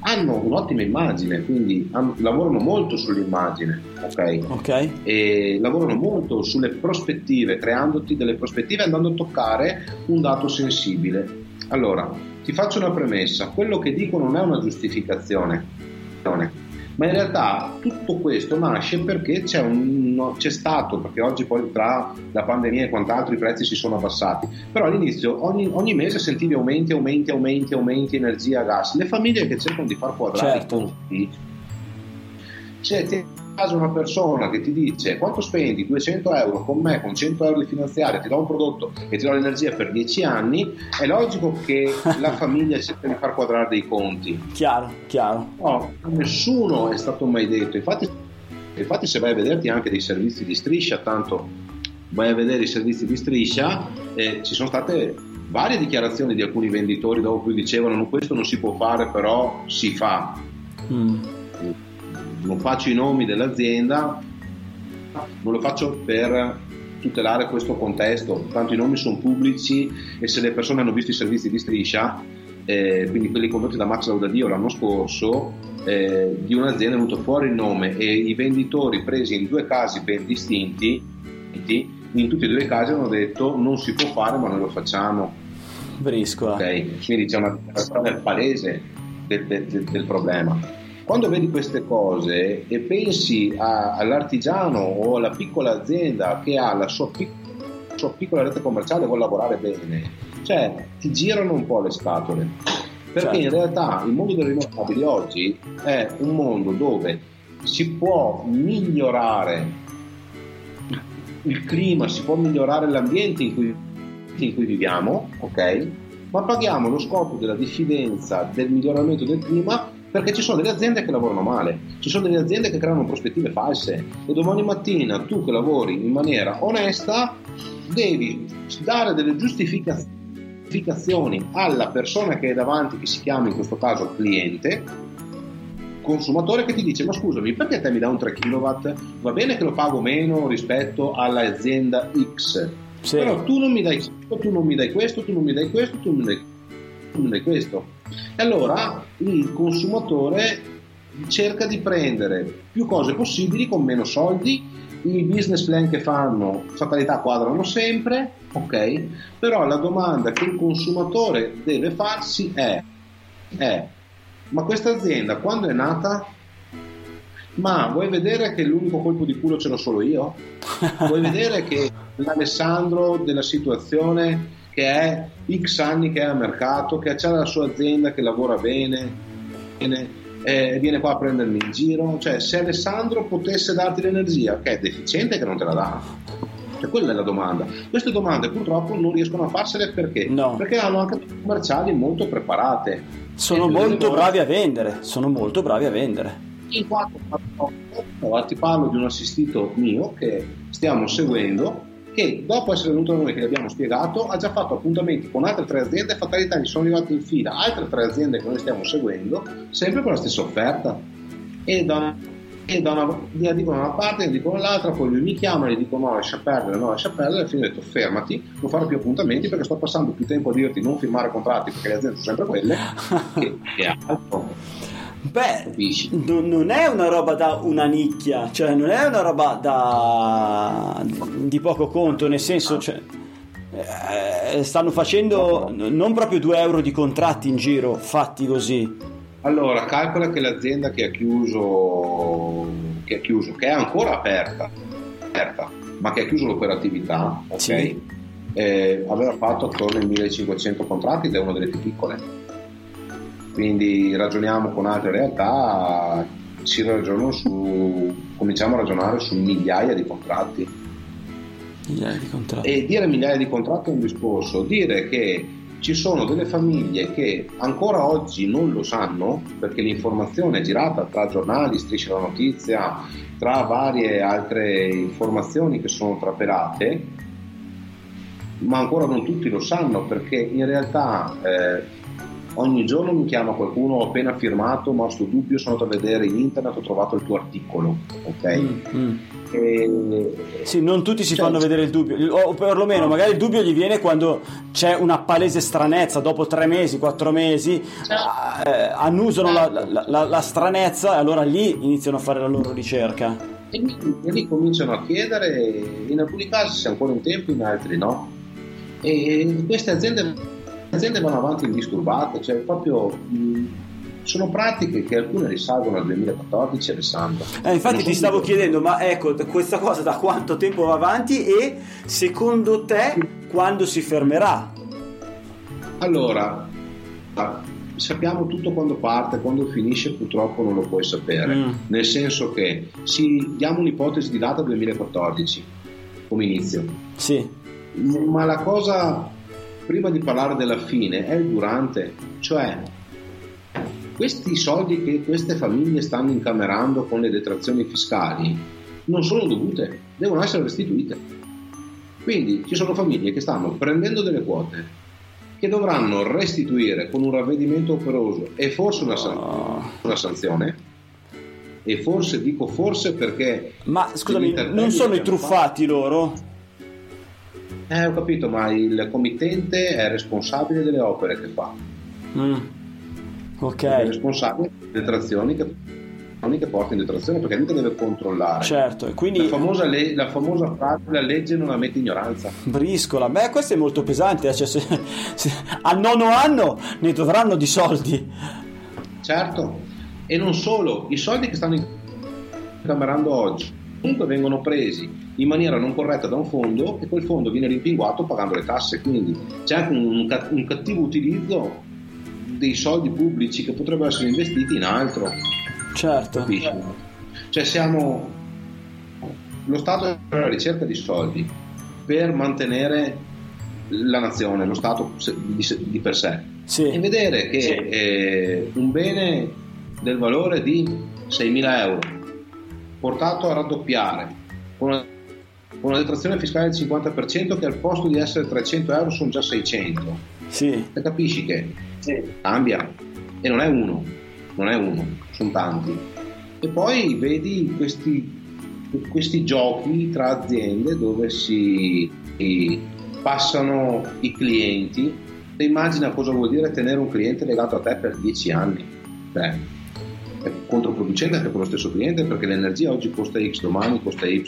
Speaker 3: hanno un'ottima immagine, quindi hanno, lavorano molto sull'immagine, ok?
Speaker 1: Ok.
Speaker 3: E lavorano molto sulle prospettive, creandoti delle prospettive andando a toccare un dato sensibile. Allora, ti faccio una premessa, quello che dico non è una giustificazione, ma in realtà tutto questo nasce perché c'è, un, c'è stato, perché oggi poi tra la pandemia e quant'altro i prezzi si sono abbassati, però all'inizio ogni, ogni mese sentivi aumenti, aumenti, aumenti, aumenti, energia, gas, le famiglie che cercano di far quadrare certo. i conti, cioè, caso una persona che ti dice quanto spendi? 200 euro con me con 100 euro di finanziaria ti do un prodotto e ti do l'energia per 10 anni è logico che la [LAUGHS] famiglia cerca di far quadrare dei conti.
Speaker 1: Chiaro chiaro.
Speaker 3: No, nessuno è stato mai detto. Infatti, infatti se vai a vederti anche dei servizi di striscia tanto vai a vedere i servizi di striscia eh, ci sono state varie dichiarazioni di alcuni venditori dopo cui dicevano questo non si può fare però si fa mm non faccio i nomi dell'azienda, non lo faccio per tutelare questo contesto, tanto i nomi sono pubblici e se le persone hanno visto i servizi di striscia, eh, quindi quelli condotti da Max Laudadio l'anno scorso, eh, di un'azienda è venuto fuori il nome e i venditori presi in due casi ben distinti, in tutti e due i casi hanno detto non si può fare ma noi lo facciamo.
Speaker 1: Briscola.
Speaker 3: Okay? Quindi c'è una dichiarazione palese del, del, del problema quando vedi queste cose e pensi a, all'artigiano o alla piccola azienda che ha la sua, pic- sua piccola rete commerciale e vuole lavorare bene, cioè ti girano un po' le scatole. Perché certo. in realtà il mondo delle rinnovabili oggi è un mondo dove si può migliorare il clima, si può migliorare l'ambiente in cui, in cui viviamo, ok? Ma paghiamo lo scopo della diffidenza del miglioramento del clima perché ci sono delle aziende che lavorano male, ci sono delle aziende che creano prospettive false. E domani mattina tu che lavori in maniera onesta devi dare delle giustificazioni alla persona che è davanti, che si chiama in questo caso cliente, consumatore che ti dice ma scusami perché te mi dà un 3 kW va bene che lo pago meno rispetto all'azienda X sì. però tu non mi dai questo tu non mi dai questo tu non mi dai questo tu non mi dai, tu non mi dai questo e allora il consumatore cerca di prendere più cose possibili con meno soldi, i business plan che fanno, fatalità quadrano sempre, ok? Però la domanda che il consumatore deve farsi è, è ma questa azienda quando è nata? Ma vuoi vedere che l'unico colpo di culo ce l'ho solo io? Vuoi vedere che l'Alessandro della situazione che è X anni che è a mercato, che ha la sua azienda che lavora bene, bene eh, viene qua a prendermi in giro. Cioè, se Alessandro potesse darti l'energia, che è deficiente che non te la dà. Cioè, quella è la domanda. Queste domande purtroppo non riescono a farsele perché?
Speaker 1: No.
Speaker 3: Perché hanno anche commerciali molto preparate.
Speaker 1: Sono molto bravi a vendere, sono molto bravi a vendere.
Speaker 3: In quanto ti parlo di un assistito mio che stiamo seguendo che dopo essere venuto da noi che gli abbiamo spiegato ha già fatto appuntamenti con altre tre aziende fatalità gli sono arrivate in fila altre tre aziende che noi stiamo seguendo sempre con la stessa offerta. E da, e da una, gli dicono da una parte gli dicono dall'altra poi lui mi chiama e gli dico no lascia perdere no lascia perdere e alla fine ho detto fermati non fare più appuntamenti perché sto passando più tempo a dirti non firmare contratti perché le aziende sono sempre quelle [LAUGHS] che, che altro
Speaker 1: Beh, n- non è una roba da una nicchia, cioè non è una roba da di poco conto, nel senso, cioè, eh, stanno facendo non proprio 2 euro di contratti in giro fatti così.
Speaker 3: Allora, calcola che l'azienda che ha chiuso, che, ha chiuso, che è ancora aperta, aperta, ma che ha chiuso l'operatività, ok? Sì. Eh, aveva fatto attorno ai 1500 contratti ed è una delle più piccole quindi ragioniamo con altre realtà, si su, cominciamo a ragionare su migliaia di contratti.
Speaker 1: Migliaia di contratti.
Speaker 3: E dire migliaia di contratti è un discorso, dire che ci sono delle famiglie che ancora oggi non lo sanno perché l'informazione è girata tra giornali, strisce la notizia, tra varie altre informazioni che sono trapelate, ma ancora non tutti lo sanno perché in realtà eh, ogni giorno mi chiama qualcuno, ho appena firmato, ma sto dubbio, sono andato a vedere in internet, ho trovato il tuo articolo, ok? Mm, mm.
Speaker 1: E... Sì, non tutti si cioè, fanno vedere il dubbio, o perlomeno magari il dubbio gli viene quando c'è una palese stranezza, dopo tre mesi, quattro mesi, certo. eh, annusano la, la, la, la, stranezza e allora lì iniziano a fare la loro ricerca.
Speaker 3: E lì cominciano a chiedere, in alcuni casi c'è ancora un tempo, in altri no. E queste aziende aziende vanno avanti indisturbate, cioè proprio mh, sono pratiche che alcune risalgono al 2014 Alessandro.
Speaker 1: Eh, infatti ti stavo chiedendo, ma ecco, questa cosa da quanto tempo va avanti e secondo te quando si fermerà?
Speaker 3: Allora, sappiamo tutto quando parte, quando finisce purtroppo non lo puoi sapere, mm. nel senso che si, diamo un'ipotesi di data 2014 come inizio.
Speaker 1: Sì.
Speaker 3: Ma la cosa prima di parlare della fine è il durante, cioè questi soldi che queste famiglie stanno incamerando con le detrazioni fiscali non sono dovute, devono essere restituite. Quindi ci sono famiglie che stanno prendendo delle quote che dovranno restituire con un ravvedimento operoso e forse una, san- una sanzione. E forse dico forse perché
Speaker 1: ma scusami non sono i truffati fatto... loro
Speaker 3: eh ho capito ma il committente è responsabile delle opere che fa
Speaker 1: mm. ok
Speaker 3: è responsabile delle detrazioni che che porta in detrazione perché lui deve controllare.
Speaker 1: Certo, quindi...
Speaker 3: La famosa, le- la famosa frase la legge non ammette ignoranza.
Speaker 1: Briscola, beh questo è molto pesante, eh, cioè, se, se, al nono anno ne dovranno di soldi.
Speaker 3: Certo, e non solo, i soldi che stanno incamerando oggi comunque vengono presi in maniera non corretta da un fondo e quel fondo viene rimpinguato pagando le tasse, quindi c'è un, un cattivo utilizzo dei soldi pubblici che potrebbero essere investiti in altro.
Speaker 1: Certo.
Speaker 3: Capisci? Cioè siamo... Lo Stato è alla ricerca di soldi per mantenere la nazione, lo Stato di, di per sé.
Speaker 1: Sì.
Speaker 3: E vedere che sì. eh, un bene del valore di 6.000 euro portato a raddoppiare con una, con una detrazione fiscale del 50% che al posto di essere 300 euro sono già 600.
Speaker 1: Sì.
Speaker 3: E capisci che sì. cambia e non è uno, non è uno, sono tanti. E poi vedi questi, questi giochi tra aziende dove si passano i clienti. E immagina cosa vuol dire tenere un cliente legato a te per 10 anni. Beh, è controproducente anche per lo stesso cliente perché l'energia oggi costa X, domani costa Y.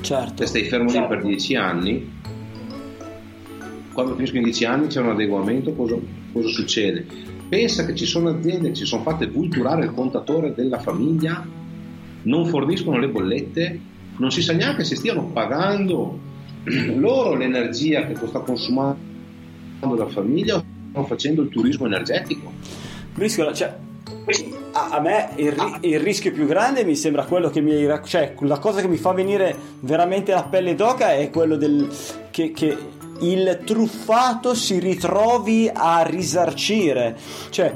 Speaker 1: Certo.
Speaker 3: Se stai fermo certo. lì per 10 anni, quando finiscono i 10 anni c'è un adeguamento, cosa, cosa succede? pensa che ci sono aziende che si sono fatte vulturare il contatore della famiglia, non forniscono le bollette, non si sa neanche se stiano pagando loro l'energia che sta consumando la famiglia o stanno facendo il turismo energetico.
Speaker 1: Briscola, cioè, a, a, me il, il, rischio più grande mi sembra quello che mi cioè la cosa che mi fa venire veramente la pelle d'oca è quello del che, che il truffato si ritrovi a risarcire, cioè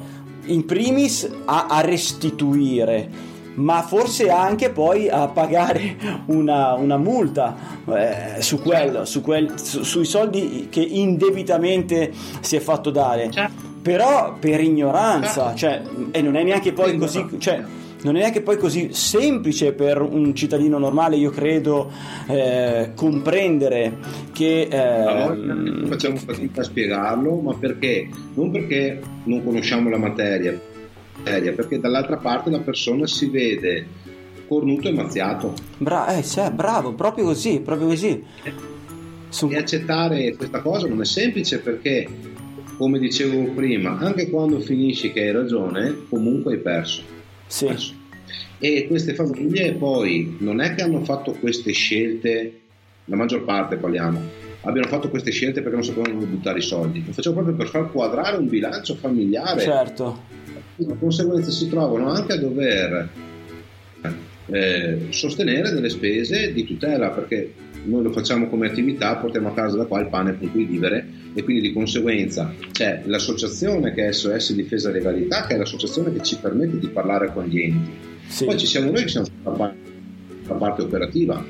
Speaker 1: in primis a, a restituire ma forse anche poi a pagare una, una multa eh, su quello, su quel, su, sui soldi che indebitamente si è fatto dare. Certo. Però per ignoranza, certo. cioè, e non è neanche poi così. Cioè, non è neanche poi così semplice per un cittadino normale, io credo, eh, comprendere che... Eh,
Speaker 3: allora, facciamo fatica a spiegarlo, ma perché? Non perché non conosciamo la materia, perché dall'altra parte la persona si vede cornuto e mazziato.
Speaker 1: Bra- eh, cioè, bravo, proprio così, proprio così.
Speaker 3: E accettare questa cosa non è semplice perché, come dicevo prima, anche quando finisci che hai ragione, comunque hai perso.
Speaker 1: Sì.
Speaker 3: E queste famiglie poi non è che hanno fatto queste scelte, la maggior parte parliamo, abbiano fatto queste scelte perché non sapevano dove buttare i soldi, lo facevano proprio per far quadrare un bilancio familiare.
Speaker 1: Certo.
Speaker 3: Di conseguenza si trovano anche a dover eh, sostenere delle spese di tutela perché noi lo facciamo come attività, portiamo a casa da qua il pane con cui vivere e quindi di conseguenza c'è l'associazione che è SOS Difesa Legalità, che è l'associazione che ci permette di parlare con gli enti. Sì. Poi ci siamo noi che siamo la parte, operativa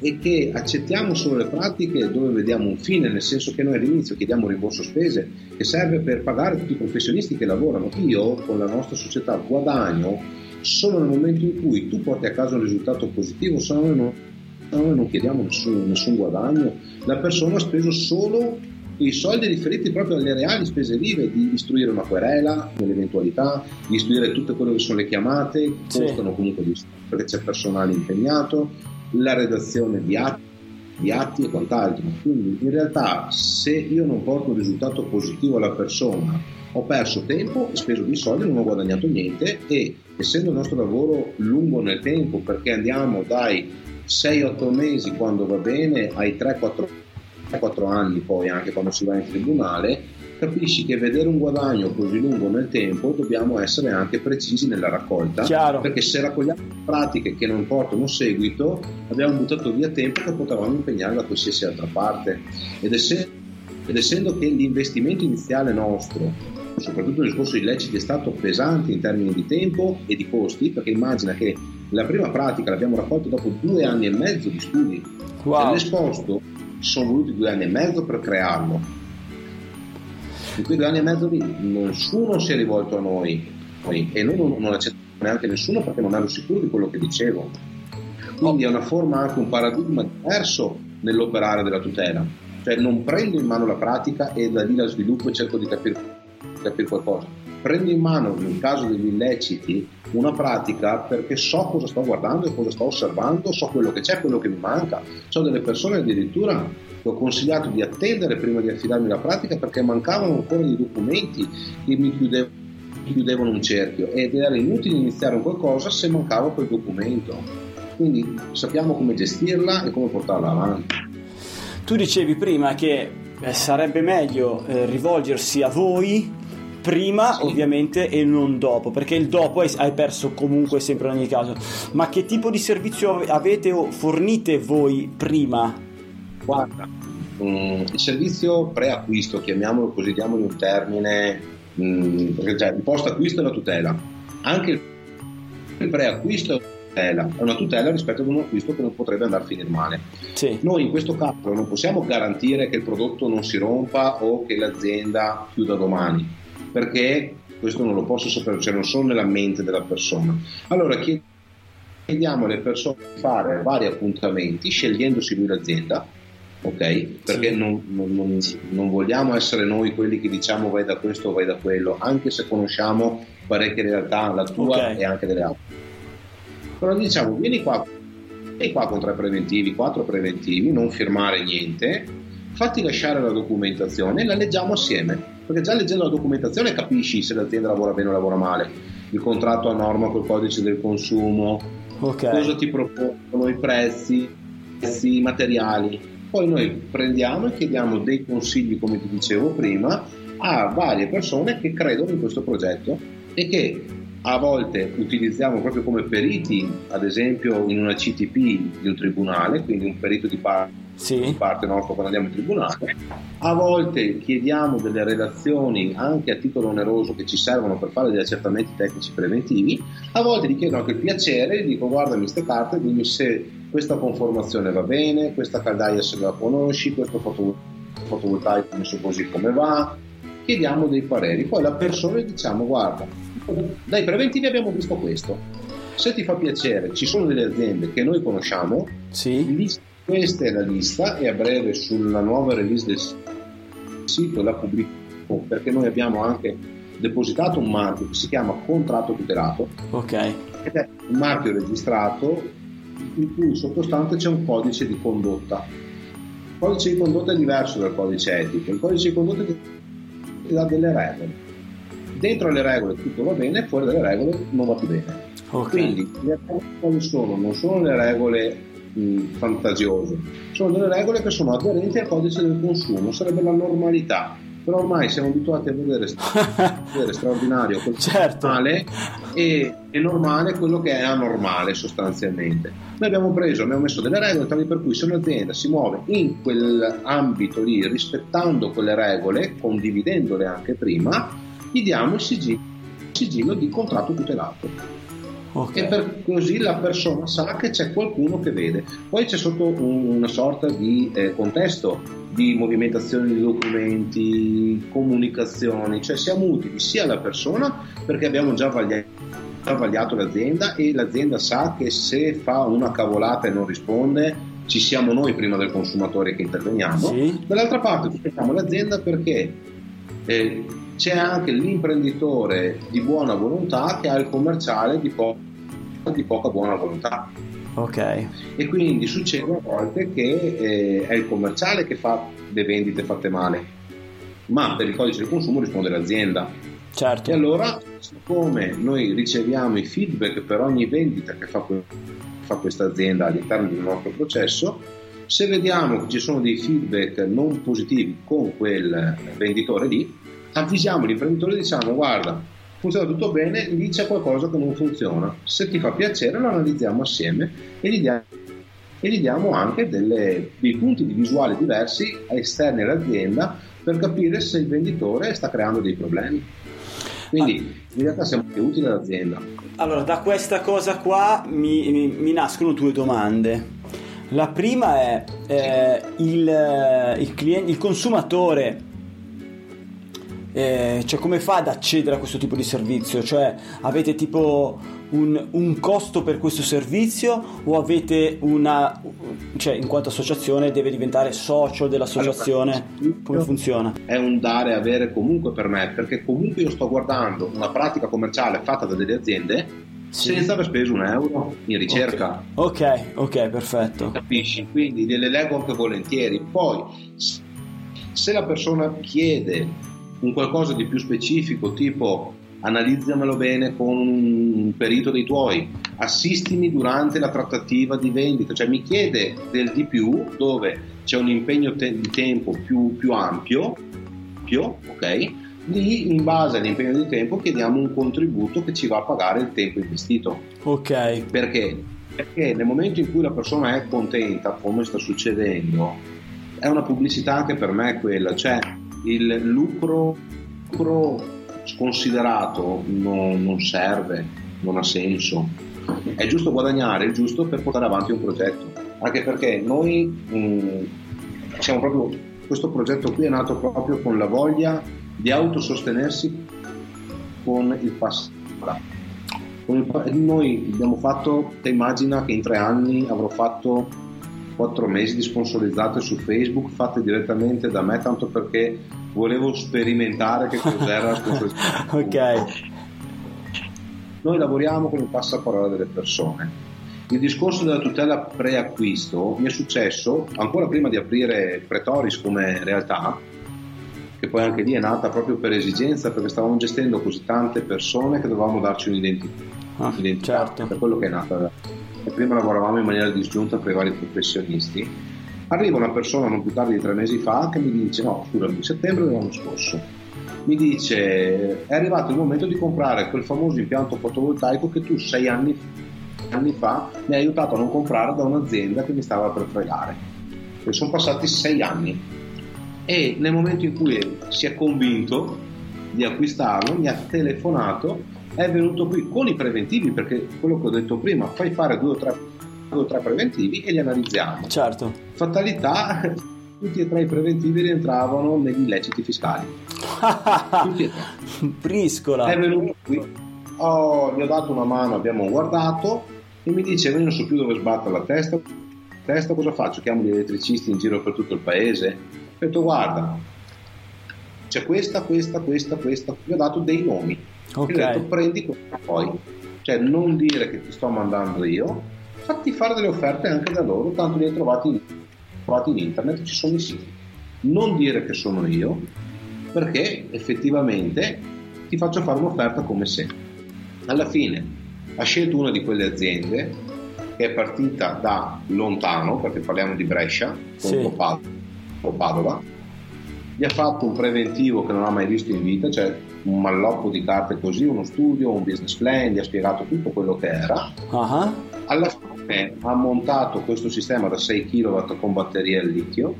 Speaker 3: e che accettiamo solo le pratiche dove vediamo un fine, nel senso che noi all'inizio chiediamo un rimborso spese che serve per pagare tutti i professionisti che lavorano. Io con la nostra società guadagno solo nel momento in cui tu porti a casa un risultato positivo, se no noi non chiediamo nessun, nessun guadagno, la persona ha speso solo i soldi riferiti proprio alle reali spese vive di istruire una querela nell'eventualità, di istruire tutte quelle che sono le chiamate, costano sì. comunque di perché c'è personale impegnato, la redazione di atti di atti e quant'altro. Quindi in realtà se io non porto un risultato positivo alla persona, ho perso tempo, speso di soldi, non ho guadagnato niente e essendo il nostro lavoro lungo nel tempo perché andiamo dai 6-8 mesi quando va bene ai 3-4 anni poi anche quando si va in tribunale capisci che vedere un guadagno così lungo nel tempo dobbiamo essere anche precisi nella raccolta
Speaker 1: Chiaro.
Speaker 3: perché se raccogliamo pratiche che non portano seguito abbiamo buttato via tempo che potevamo impegnare da qualsiasi altra parte ed essendo, ed essendo che l'investimento iniziale nostro soprattutto nel discorso illeciti è stato pesante in termini di tempo e di costi perché immagina che la prima pratica l'abbiamo raccolta dopo due anni e mezzo di studi
Speaker 1: wow.
Speaker 3: l'esposto sono voluti due anni e mezzo per crearlo in quei due anni e mezzo lì nessuno si è rivolto a noi, e noi non, non accettiamo neanche nessuno perché non ero sicuro di quello che dicevo. Quindi è una forma anche un paradigma diverso nell'operare della tutela. Cioè non prendo in mano la pratica e da lì la sviluppo e cerco di capire, capire qualcosa. Prendo in mano, nel caso degli illeciti, una pratica perché so cosa sto guardando e cosa sto osservando, so quello che c'è, quello che mi manca. Ho delle persone addirittura che ho consigliato di attendere prima di affidarmi la pratica perché mancavano ancora dei documenti che mi chiudevano chiudevano un cerchio ed era inutile iniziare un qualcosa se mancava quel documento. Quindi sappiamo come gestirla e come portarla avanti.
Speaker 1: Tu dicevi prima che eh, sarebbe meglio eh, rivolgersi a voi prima sì. ovviamente e non dopo perché il dopo hai perso comunque sempre in ogni caso ma che tipo di servizio avete o fornite voi prima
Speaker 3: Guarda, um, il servizio preacquisto, chiamiamolo così, diamogli un termine, um, perché cioè, il post acquisto è la tutela. Anche il preacquisto è una tutela, è una tutela rispetto ad un acquisto che non potrebbe andare a finire male.
Speaker 1: Sì.
Speaker 3: Noi in questo caso non possiamo garantire che il prodotto non si rompa o che l'azienda chiuda domani, perché questo non lo posso sapere, cioè non sono nella mente della persona. Allora chiediamo alle persone di fare vari appuntamenti scegliendosi lui l'azienda ok? Perché sì. non, non, non, vogliamo essere noi quelli che diciamo vai da questo o vai da quello, anche se conosciamo parecchie realtà, la tua okay. e anche delle altre. Però diciamo, vieni qua, vieni qua con tre preventivi, quattro preventivi, non firmare niente, fatti lasciare la documentazione e la leggiamo assieme, perché già leggendo la documentazione capisci se l'azienda lavora bene o lavora male, il contratto a norma col codice del consumo, okay. cosa ti propongono i prezzi, i materiali, poi noi prendiamo e chiediamo dei consigli, come ti dicevo prima, a varie persone che credono in questo progetto e che a volte utilizziamo proprio come periti, ad esempio in una CTP di un tribunale, quindi un perito di parte, sì. di parte nostra quando andiamo in tribunale, a volte chiediamo delle relazioni anche a titolo oneroso che ci servono per fare degli accertamenti tecnici preventivi, a volte gli chiedo anche il piacere, dico guardami queste carte, dimmi se questa conformazione va bene, questa caldaia se la conosci, questo fotovoltaico messo così come va, chiediamo dei pareri, poi la persona diciamo guarda, dai preventivi abbiamo visto questo, se ti fa piacere ci sono delle aziende che noi conosciamo,
Speaker 1: sì.
Speaker 3: Questa è la lista e a breve sulla nuova release del sito la pubblico perché noi abbiamo anche depositato un marchio che si chiama contratto tutelato
Speaker 1: ok
Speaker 3: ed è un marchio registrato in cui sottostante c'è un codice di condotta. Il codice di condotta è diverso dal codice etico, il codice di condotta ti dà delle regole. Dentro le regole tutto va bene, fuori dalle regole non va più bene.
Speaker 1: Okay.
Speaker 3: Quindi le regole quali sono? Non sono le regole mh, fantasiose, sono delle regole che sono aderenti al codice del consumo, sarebbe la normalità però ormai siamo abituati a vedere, vedere straordinario [LAUGHS] quello
Speaker 1: certo.
Speaker 3: normale e, e normale quello che è anormale sostanzialmente. Noi abbiamo preso, abbiamo messo delle regole tali per cui se un'azienda si muove in quell'ambito lì, rispettando quelle regole, condividendole anche prima, gli diamo il sigillo, il sigillo di contratto tutelato. Okay. E per così la persona sa che c'è qualcuno che vede. Poi c'è sotto un, una sorta di eh, contesto di movimentazione di documenti, comunicazioni, cioè siamo utili sia alla persona perché abbiamo già vagliato vagliato l'azienda e l'azienda sa che se fa una cavolata e non risponde ci siamo noi prima del consumatore che interveniamo
Speaker 1: sì.
Speaker 3: dall'altra parte tuteliamo l'azienda perché eh, c'è anche l'imprenditore di buona volontà che ha il commerciale di, po- di poca buona volontà
Speaker 1: Ok.
Speaker 3: E quindi succede a volte che eh, è il commerciale che fa le vendite fatte male, ma per il codice del consumo risponde l'azienda.
Speaker 1: Certo.
Speaker 3: E allora, siccome noi riceviamo i feedback per ogni vendita che fa, fa questa azienda all'interno del nostro processo, se vediamo che ci sono dei feedback non positivi con quel venditore lì, avvisiamo l'imprenditore e diciamo guarda, funziona tutto bene, lì c'è qualcosa che non funziona. Se ti fa piacere lo analizziamo assieme e gli diamo, e gli diamo anche delle, dei punti di visuale diversi esterni all'azienda per capire se il venditore sta creando dei problemi. Quindi in realtà siamo più utili all'azienda.
Speaker 1: Allora, da questa cosa qua mi, mi, mi nascono due domande. La prima è eh, il, il, cliente, il consumatore eh, cioè come fa ad accedere a questo tipo di servizio? Cioè avete tipo un, un, costo per questo servizio o avete una, cioè in quanto associazione deve diventare socio dell'associazione? Come funziona?
Speaker 3: È un dare e avere comunque per me, perché comunque io sto guardando una pratica commerciale fatta da delle aziende sì. senza aver speso un euro in ricerca.
Speaker 1: Ok, ok, okay perfetto.
Speaker 3: Capisci? Quindi le leggo anche volentieri. Poi, se la persona chiede un qualcosa di più specifico, tipo analizzamelo bene con un perito dei tuoi, assistimi durante la trattativa di vendita, cioè mi chiede del di più dove c'è un impegno te- di tempo più, più ampio, più, ok? Lì in base all'impegno di tempo chiediamo un contributo che ci va a pagare il tempo investito.
Speaker 1: Ok.
Speaker 3: Perché? Perché nel momento in cui la persona è contenta, come sta succedendo, è una pubblicità anche per me quella, cioè il lucro, lucro sconsiderato non, non, serve, non ha senso. È giusto guadagnare, è giusto per portare avanti un progetto, anche perché noi mh, mm, siamo proprio, questo progetto qui è nato proprio con la voglia di autosostenersi con il passato. Noi abbiamo fatto, te immagina che in tre anni avrò fatto quattro mesi di sponsorizzate su Facebook fatte direttamente da me tanto perché volevo sperimentare che cos'era [LAUGHS]
Speaker 1: sponsorizzato. ok.
Speaker 3: Noi lavoriamo con il passaparola delle persone. Il discorso della tutela preacquisto mi è successo ancora prima di aprire Pretoris come realtà, che poi anche lì è nata proprio per esigenza, perché stavamo gestendo così tante persone che dovevamo darci un'identità. Ah, certo. Per quello che è nata e prima lavoravamo in maniera disgiunta per i vari professionisti, arriva una persona non più tardi di tre mesi fa che mi dice, no scusami, settembre dell'anno scorso, mi dice è arrivato il momento di comprare quel famoso impianto fotovoltaico che tu sei anni, anni fa mi hai aiutato a non comprare da un'azienda che mi stava per fregare. E sono passati sei anni. E nel momento in cui si è convinto di acquistarlo mi ha telefonato è venuto qui con i preventivi perché quello che ho detto prima, fai fare due o tre, due o tre preventivi e li analizziamo.
Speaker 1: Certo.
Speaker 3: Fatalità, tutti e tre i preventivi rientravano negli illeciti fiscali. [LAUGHS]
Speaker 1: tutti e tre. Briscola.
Speaker 3: È venuto qui, oh, gli ho dato una mano, abbiamo guardato e mi dice, io non so più dove sbattere la testa, testa cosa faccio? Chiamo gli elettricisti in giro per tutto il paese? Ho detto guarda, c'è questa, questa, questa, questa, gli ho dato dei nomi
Speaker 1: Ok.
Speaker 3: Ho detto prendi questo poi, cioè non dire che ti sto mandando io, fatti fare delle offerte anche da loro, tanto li hai trovati, trovati in internet, ci sono i siti. Non dire che sono io, perché effettivamente ti faccio fare un'offerta come se. Alla fine ha scelto una di quelle aziende che è partita da lontano, perché parliamo di Brescia, sì. o Padova, gli ha fatto un preventivo che non ha mai visto in vita, cioè un malloppo di carte così, uno studio, un business plan, gli ha spiegato tutto quello che era.
Speaker 1: Uh-huh.
Speaker 3: Alla fine ha montato questo sistema da 6 kW con batterie al litio.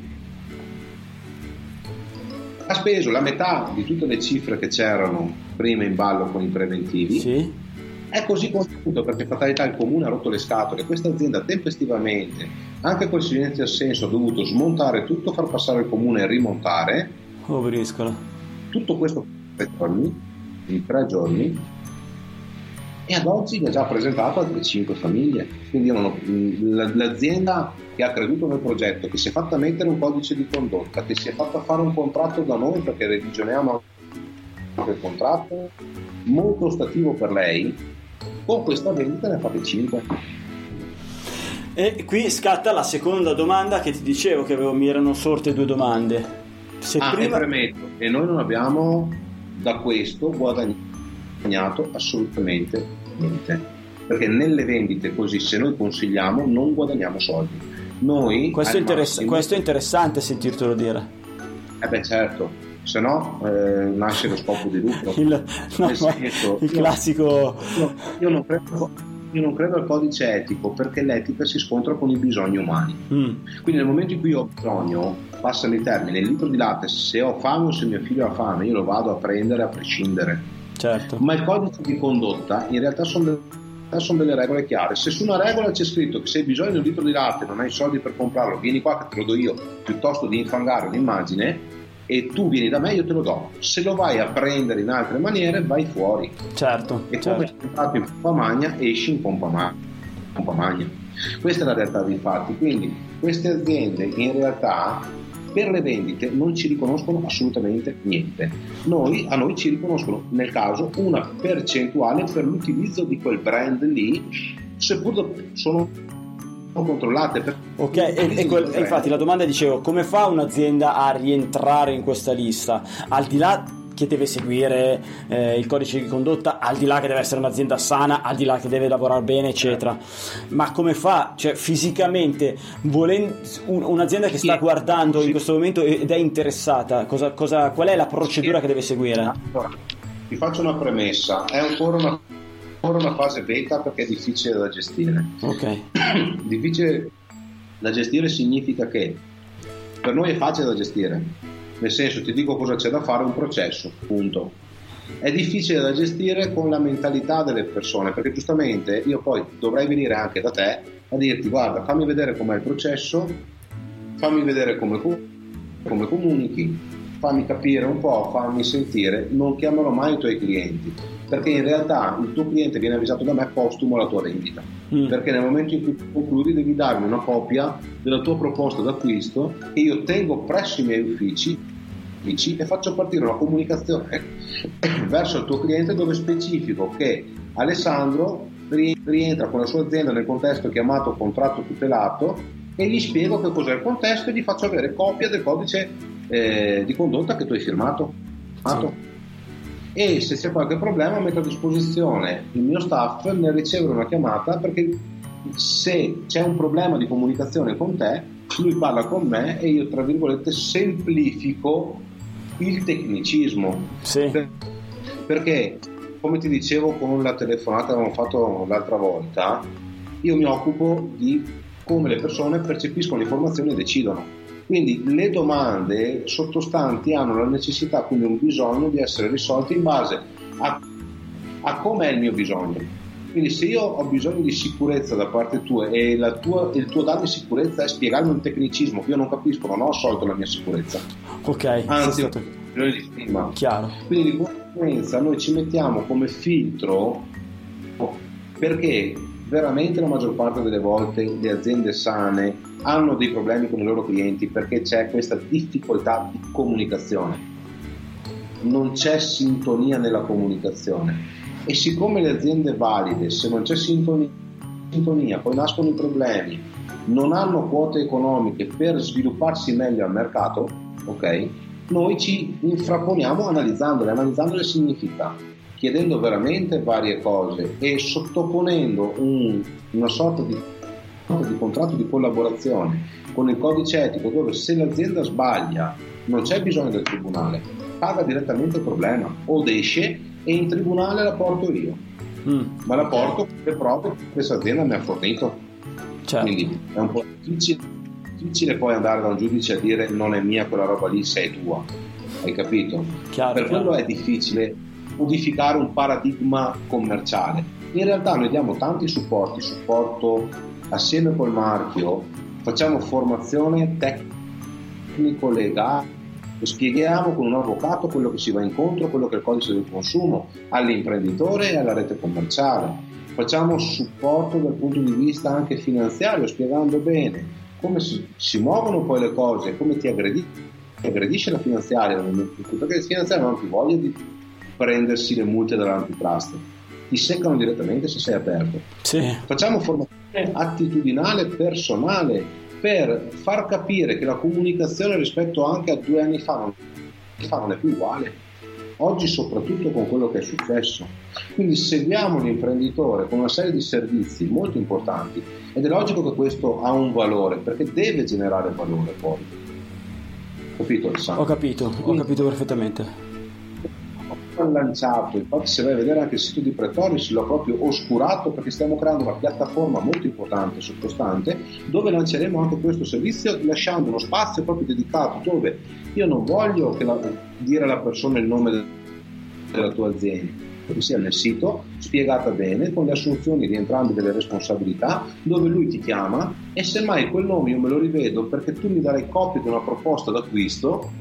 Speaker 3: Ha speso la metà di tutte le cifre che c'erano prima in ballo con i preventivi.
Speaker 1: Sì.
Speaker 3: È così contenuto perché fatalità il comune ha rotto le scatole. Questa azienda tempestivamente, anche col silenzio assenso, ha dovuto smontare tutto, far passare il comune e rimontare.
Speaker 1: Briscola.
Speaker 3: Tutto questo tre giorni, in tre giorni, e ad oggi mi ha già presentato altre 5 famiglie. Quindi ho, l'azienda che ha creduto nel progetto, che si è fatta mettere un codice di condotta, che si è fatta fare un contratto da noi perché revisioniamo anche il contratto, molto ostativo per lei, con questa vendita ne fate 5.
Speaker 1: E qui scatta la seconda domanda che ti dicevo che avevo, mi erano sorte due domande.
Speaker 3: Se ah, prima... e premetto, e noi non abbiamo da questo guadagnato assolutamente niente. Perché nelle vendite così, se noi consigliamo, non guadagniamo soldi. Noi,
Speaker 1: questo, è interess- massimo... questo è interessante sentirtelo dire.
Speaker 3: Eh beh certo, se no eh, nasce lo scopo di lucro.
Speaker 1: Il, no, senso, il classico...
Speaker 3: Io, io, non credo, io, non credo, al codice etico perché l'etica si scontra con i bisogni umani. Mm. Quindi nel momento in cui ho bisogno, passano i termini, il litro di latte, se ho fame o se mio figlio ha fame, io lo vado a prendere a prescindere.
Speaker 1: Certo.
Speaker 3: Ma il codice di condotta in realtà sono sono delle regole chiare. Se su una regola c'è scritto che se hai bisogno di un litro di latte non hai soldi per comprarlo, vieni qua che te lo do io, piuttosto di infangare un'immagine, e tu vieni da me, io te lo do. Se lo vai a prendere in altre maniere, vai fuori.
Speaker 1: Certo.
Speaker 3: E
Speaker 1: come
Speaker 3: certo. sei entrato in pompa magna, esci in pompa, ma- pompa magna. Questa è la realtà dei fatti. Quindi queste aziende in realtà per le vendite non ci riconoscono assolutamente niente. Noi, a noi ci riconoscono nel caso una percentuale per l'utilizzo di quel brand lì, seppur sono controllate. Per
Speaker 1: ok, e, e, quel, infatti la domanda dicevo, come fa un'azienda a rientrare in questa lista? Al di là che deve seguire eh, il codice di condotta, al di là che deve essere un'azienda sana, al di là che deve lavorare bene, eccetera. Ma come fa? Cioè, fisicamente, volendo, un, un'azienda che sta guardando in questo momento ed è interessata, cosa, cosa, qual è la procedura che deve seguire? Allora,
Speaker 3: ti faccio una premessa, è ancora una, ancora una fase beta perché è difficile da gestire.
Speaker 1: Ok. [CLEARS THROAT]
Speaker 3: difficile da gestire significa che per noi è facile da gestire, nel senso ti dico cosa c'è da fare, un processo, punto. È difficile da gestire con la mentalità delle persone, perché giustamente io poi dovrei venire anche da te a dirti guarda fammi vedere com'è il processo, fammi vedere come, come comunichi, fammi capire un po', fammi sentire, non chiamerò mai i tuoi clienti, perché in realtà il tuo cliente viene avvisato da me postumo alla tua vendita, mm. perché nel momento in cui concludi devi darmi una copia della tua proposta d'acquisto che io tengo presso i miei uffici e faccio partire una comunicazione [COUGHS] verso il tuo cliente dove specifico che Alessandro rientra con la sua azienda nel contesto chiamato contratto tutelato e gli spiego che cos'è il contesto e gli faccio avere copia del codice eh, di condotta che tu hai firmato. Sì. E se c'è qualche problema metto a disposizione il mio staff nel ricevere una chiamata perché se c'è un problema di comunicazione con te, lui parla con me e io tra virgolette semplifico il tecnicismo.
Speaker 1: Sì.
Speaker 3: perché, come ti dicevo con la telefonata che abbiamo fatto l'altra volta, io mi occupo di come le persone percepiscono le informazioni e decidono. Quindi le domande sottostanti hanno la necessità, quindi un bisogno di essere risolte in base a, a come è il mio bisogno. Quindi se io ho bisogno di sicurezza da parte tua e tua, il tuo dato di sicurezza è spiegarmi un tecnicismo che io non capisco, non ho assolto la mia sicurezza.
Speaker 1: Ok,
Speaker 3: anzi, stato... bisogno di stima.
Speaker 1: Chiaro.
Speaker 3: Quindi di conseguenza noi ci mettiamo come filtro perché veramente la maggior parte delle volte le aziende sane hanno dei problemi con i loro clienti perché c'è questa difficoltà di comunicazione. Non c'è sintonia nella comunicazione e siccome le aziende valide, se non c'è sintonia, poi nascono i problemi, non hanno quote economiche per svilupparsi meglio al mercato, ok? Noi ci infrapponiamo analizzandole. Analizzandole significa chiedendo veramente varie cose e sottoponendo un, una sorta di, di contratto di collaborazione con il codice etico dove se l'azienda sbaglia non c'è bisogno del tribunale, paga direttamente il problema o esce e in tribunale la porto io. Mm. Ma la porto con le prove che questa azienda mi ha fornito.
Speaker 1: Certo.
Speaker 3: Quindi è un po' difficile, difficile, poi andare da un giudice a dire non è mia quella roba lì, sei tua. Hai capito?
Speaker 1: Chiaro,
Speaker 3: per
Speaker 1: chiaro.
Speaker 3: quello è difficile modificare un paradigma commerciale. In realtà noi diamo tanti supporti, supporto assieme col marchio, facciamo formazione tecnico-legale spieghiamo con un avvocato quello che si va incontro, quello che è il codice del consumo all'imprenditore e alla rete commerciale. Facciamo supporto dal punto di vista anche finanziario, spiegando bene come si, si muovono poi le cose, come ti aggredi, aggredisce la finanziaria, perché il finanziario non ha più voglia di prendersi le multe dall'antitrust. ti seccano direttamente se sei aperto.
Speaker 1: Sì.
Speaker 3: Facciamo formazione attitudinale personale per far capire che la comunicazione rispetto anche a due anni fa non, è più uguale. Oggi soprattutto con quello che è successo. Quindi seguiamo l'imprenditore con una serie di servizi molto importanti ed è logico che questo ha un valore perché deve generare valore poi.
Speaker 1: Capito Alessandro? Ho capito, ho capito perfettamente
Speaker 3: lanciato, infatti se vai a vedere anche il sito di Pretoris l'ho proprio oscurato perché stiamo creando una piattaforma molto importante, sottostante, dove lanceremo anche questo servizio lasciando uno spazio proprio dedicato dove io non voglio la, dire alla persona il nome della tua azienda, che sia nel sito, spiegata bene, con le assunzioni di entrambe delle responsabilità, dove lui ti chiama e semmai quel nome io me lo rivedo perché tu mi darai copia di una proposta d'acquisto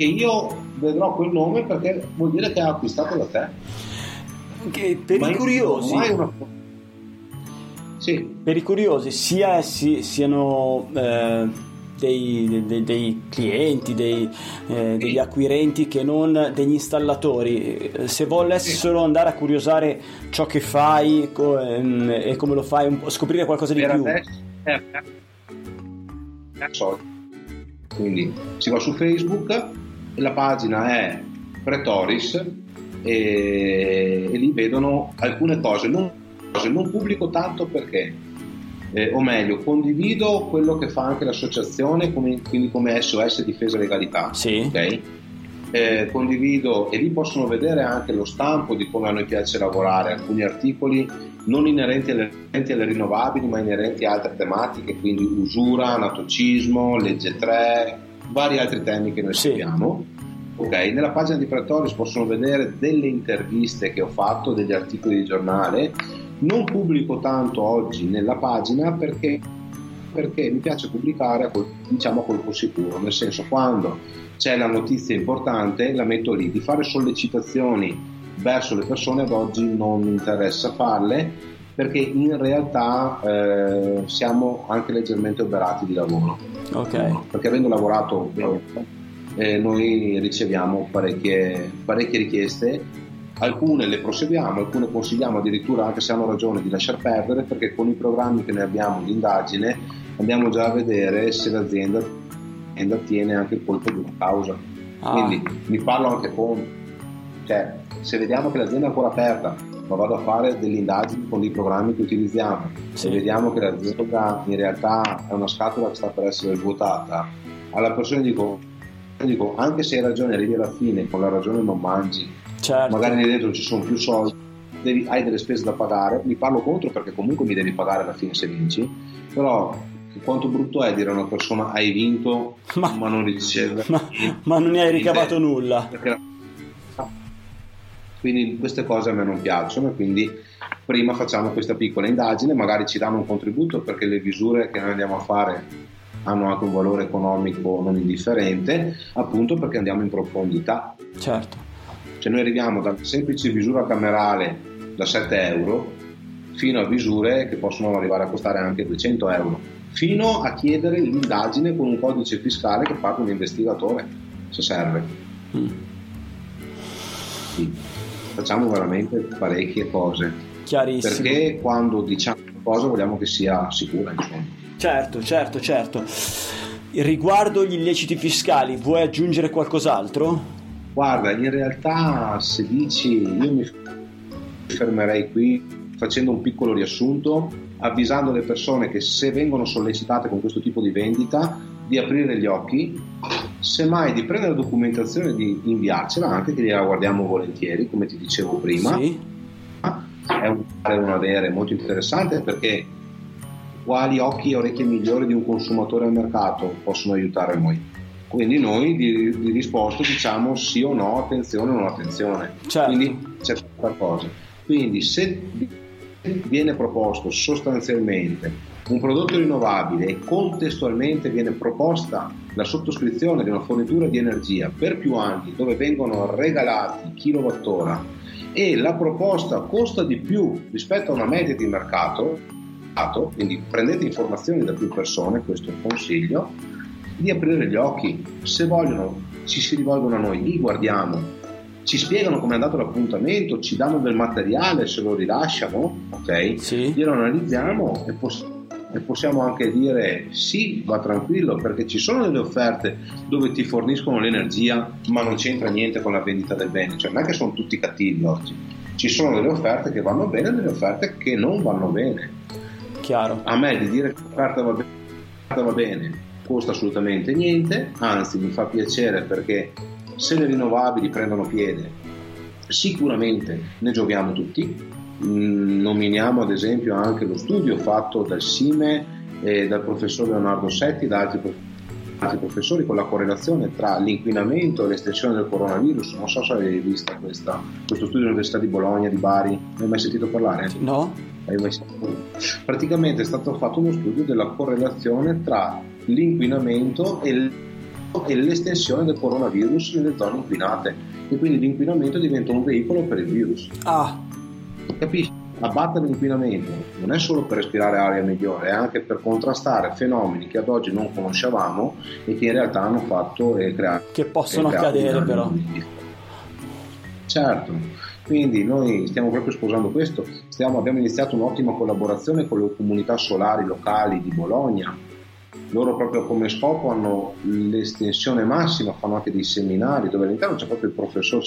Speaker 3: e io vedrò quel nome perché vuol dire che ha acquistato da te.
Speaker 1: Che per Ma i curiosi... Una...
Speaker 3: Sì.
Speaker 1: Per i curiosi, sia essi siano... Eh dei, dei, dei clienti, dei, eh, degli acquirenti che non degli installatori. Se volessero andare a curiosare ciò che fai ehm, e come lo fai, scoprire qualcosa di per più. Adesso, eh,
Speaker 3: quindi si va su Facebook, la pagina è Pretoris e, e lì vedono alcune cose. Non, non pubblico tanto perché eh, o meglio, condivido quello che fa anche l'associazione, come, quindi come SOS Difesa Legalità.
Speaker 1: Sì.
Speaker 3: Okay? Eh, condivido e lì possono vedere anche lo stampo di come a noi piace lavorare, alcuni articoli non inerenti alle, inerenti alle rinnovabili ma inerenti a altre tematiche, quindi usura, anatocismo, legge 3, vari altri temi che noi sì. seguiamo. Okay. Nella pagina di Pretoris possono vedere delle interviste che ho fatto, degli articoli di giornale non pubblico tanto oggi nella pagina perché, perché mi piace pubblicare a, col, diciamo a colpo sicuro, nel senso quando c'è la notizia importante la metto lì, di fare sollecitazioni verso le persone ad oggi non mi interessa farle perché in realtà eh, siamo anche leggermente oberati di lavoro.
Speaker 1: Okay.
Speaker 3: Perché avendo lavorato eh, noi riceviamo parecchie, parecchie richieste alcune le proseguiamo, alcune consigliamo addirittura anche se hanno ragione di lasciar perdere perché con i programmi che noi abbiamo di indagine andiamo già a vedere se l'azienda, l'azienda tiene anche il colpo di una causa. Ah. Quindi mi parlo anche con, cioè se vediamo che l'azienda è ancora aperta ma vado a fare delle indagini con i programmi che utilizziamo. Sì. e vediamo che l'azienda in realtà è una scatola che sta per essere svuotata, alla persona dico, dico anche se hai ragione arrivi alla fine con la ragione non mangi. Certo. magari lì dentro ci sono più soldi, devi, hai delle spese da pagare, mi parlo contro perché comunque mi devi pagare alla fine se vinci, però quanto brutto è dire a una persona hai vinto ma, ma non riceve [LAUGHS]
Speaker 1: ma, ma, non ne hai ricavato nulla. Perché,
Speaker 3: quindi queste cose a me non piacciono e quindi prima facciamo questa piccola indagine magari ci danno un contributo perché le misure che noi andiamo a fare hanno anche un valore economico non indifferente appunto perché andiamo in profondità
Speaker 1: certo
Speaker 3: cioè noi arriviamo da semplice visura camerale da 7 euro fino a visure che possono arrivare a costare anche 200 euro, fino a chiedere l'indagine con un codice fiscale che fa un investigatore, se serve. Mm. Sì. Facciamo veramente parecchie cose.
Speaker 1: Chiarissimo.
Speaker 3: Perché quando diciamo una cosa vogliamo che sia sicura, insomma.
Speaker 1: Certo, certo, certo. Riguardo gli illeciti fiscali, vuoi aggiungere qualcos'altro?
Speaker 3: Guarda, in realtà se dici io mi fermerei qui facendo un piccolo riassunto, avvisando le persone che se vengono sollecitate con questo tipo di vendita di aprire gli occhi, semmai di prendere la documentazione e di inviarcela anche che la guardiamo volentieri, come ti dicevo prima. Sì. È un fare un avere molto interessante perché quali occhi e orecchie migliori di un consumatore al mercato possono aiutare noi? Quindi noi di, di risposta diciamo sì o no, attenzione o non attenzione.
Speaker 1: Certo.
Speaker 3: Quindi c'è qualcosa. Quindi se viene proposto sostanzialmente un prodotto rinnovabile e contestualmente viene proposta la sottoscrizione di una fornitura di energia per più anni dove vengono regalati kilowattora e la proposta costa di più rispetto a una media di mercato, quindi prendete informazioni da più persone, questo è un consiglio, di aprire gli occhi, se vogliono ci si rivolgono a noi, li guardiamo, ci spiegano come è andato l'appuntamento, ci danno del materiale se lo rilasciano, ok?
Speaker 1: Sì.
Speaker 3: Glielo analizziamo e, poss- e possiamo anche dire sì, va tranquillo, perché ci sono delle offerte dove ti forniscono l'energia, ma non c'entra niente con la vendita del bene, cioè non è che sono tutti cattivi oggi. Ci sono delle offerte che vanno bene e delle offerte che non vanno bene.
Speaker 1: Chiaro.
Speaker 3: A me di dire che l'offerta va bene, l'offerta va bene costa assolutamente niente, anzi mi fa piacere perché se le rinnovabili prendono piede, sicuramente ne gioviamo tutti. Nominiamo ad esempio anche lo studio fatto dal SIME e dal professor Leonardo Setti e da altri, altri professori con la correlazione tra l'inquinamento e l'estensione del coronavirus. Non so se avevi visto questa, questo studio dell'Università di Bologna, di Bari, hai mai sentito parlare?
Speaker 1: No?
Speaker 3: Praticamente è stato fatto uno studio della correlazione tra l'inquinamento e l'estensione del coronavirus nelle zone inquinate e quindi l'inquinamento diventa un veicolo per il virus.
Speaker 1: Ah.
Speaker 3: Capisci? Abbattere l'inquinamento non è solo per respirare aria migliore, è anche per contrastare fenomeni che ad oggi non conoscevamo e che in realtà hanno fatto e creato.
Speaker 1: Che possono accadere però.
Speaker 3: Certo, quindi noi stiamo proprio sposando questo, stiamo, abbiamo iniziato un'ottima collaborazione con le comunità solari locali di Bologna, loro proprio come scopo hanno l'estensione massima, fanno anche dei seminari dove all'interno c'è proprio il professor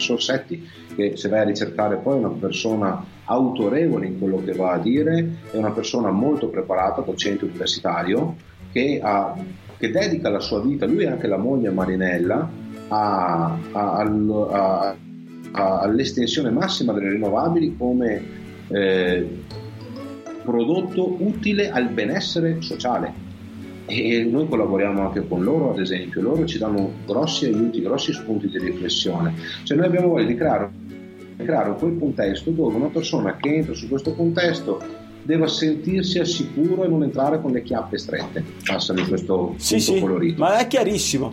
Speaker 3: Sorsetti che se vai a ricercare poi è una persona autorevole in quello che va a dire, è una persona molto preparata, docente universitario, che, ha, che dedica la sua vita, lui e anche la moglie Marinella, a, a, all'estensione massima delle rinnovabili come eh, prodotto utile al benessere sociale e noi collaboriamo anche con loro, ad esempio, loro ci danno grossi aiuti, grossi spunti di riflessione. Cioè noi abbiamo voglia di creare, creare quel contesto dove una persona che entra su questo contesto deve sentirsi al sicuro e non entrare con le chiappe strette. Passami questo
Speaker 1: sì, sì, colorito. Ma è chiarissimo.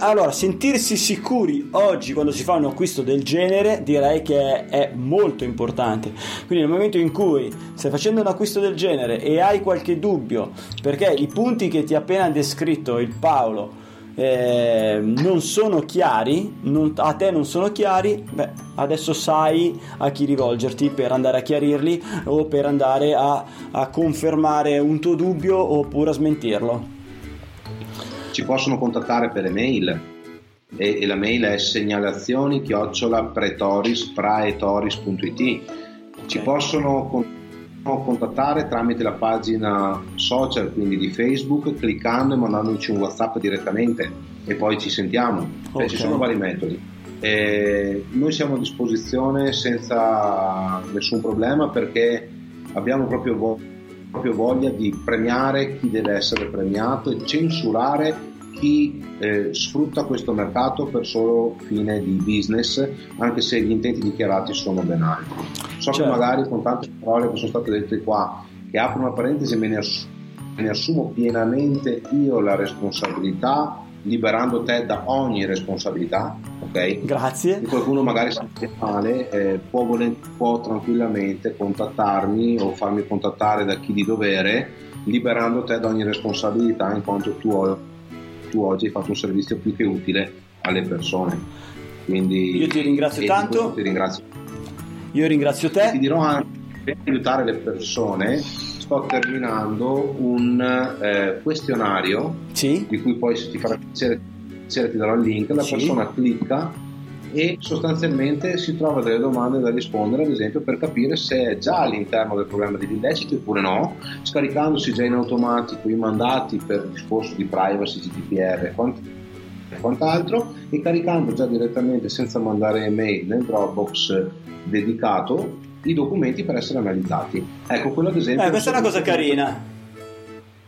Speaker 1: Allora, sentirsi sicuri oggi quando si fa un acquisto del genere direi che è molto importante. Quindi nel momento in cui stai facendo un acquisto del genere e hai qualche dubbio, perché i punti che ti ha appena descritto il Paolo eh, non sono chiari, non, a te non sono chiari, beh, adesso sai a chi rivolgerti per andare a chiarirli o per andare a, a confermare un tuo dubbio oppure a smentirlo.
Speaker 3: Ci possono contattare per email. E, e la mail è segnalazioni chiocciola pretoris praetoris.it ci possono contattare contattare tramite la pagina social, quindi di Facebook, cliccando e mandandoci un WhatsApp direttamente e poi ci sentiamo. Okay. Cioè, ci sono vari metodi. E noi siamo a disposizione senza nessun problema perché abbiamo proprio, vo- proprio voglia di premiare chi deve essere premiato e censurare chi eh, sfrutta questo mercato per solo fine di business, anche se gli intenti dichiarati sono ben altri. So certo. che magari con tante parole che sono state dette qua, che apro una parentesi, me ne, ass- me ne assumo pienamente io la responsabilità liberando te da ogni responsabilità, ok?
Speaker 1: Grazie.
Speaker 3: Se qualcuno magari si sente male, eh, può, voler, può, tranquillamente contattarmi o farmi contattare da chi di dovere, liberando te da ogni responsabilità in quanto tu tu oggi hai fatto un servizio più che utile alle persone. Quindi,
Speaker 1: io ti ringrazio tanto.
Speaker 3: Ti ringrazio.
Speaker 1: Io ringrazio te.
Speaker 3: E ti dirò anche per aiutare le persone. Sto terminando un eh, questionario
Speaker 1: sì.
Speaker 3: di cui poi se ti farà piacere ti darò il link. La sì. persona clicca e sostanzialmente si trova delle domande da rispondere, ad esempio per capire se è già all'interno del programma degli illeciti oppure no, scaricandosi già in automatico i mandati per discorso di privacy, GDPR e quant'altro e caricando già direttamente senza mandare email nel Dropbox dedicato i documenti per essere analizzati. Ecco, quello ad esempio...
Speaker 1: Eh, questa è una cosa carina.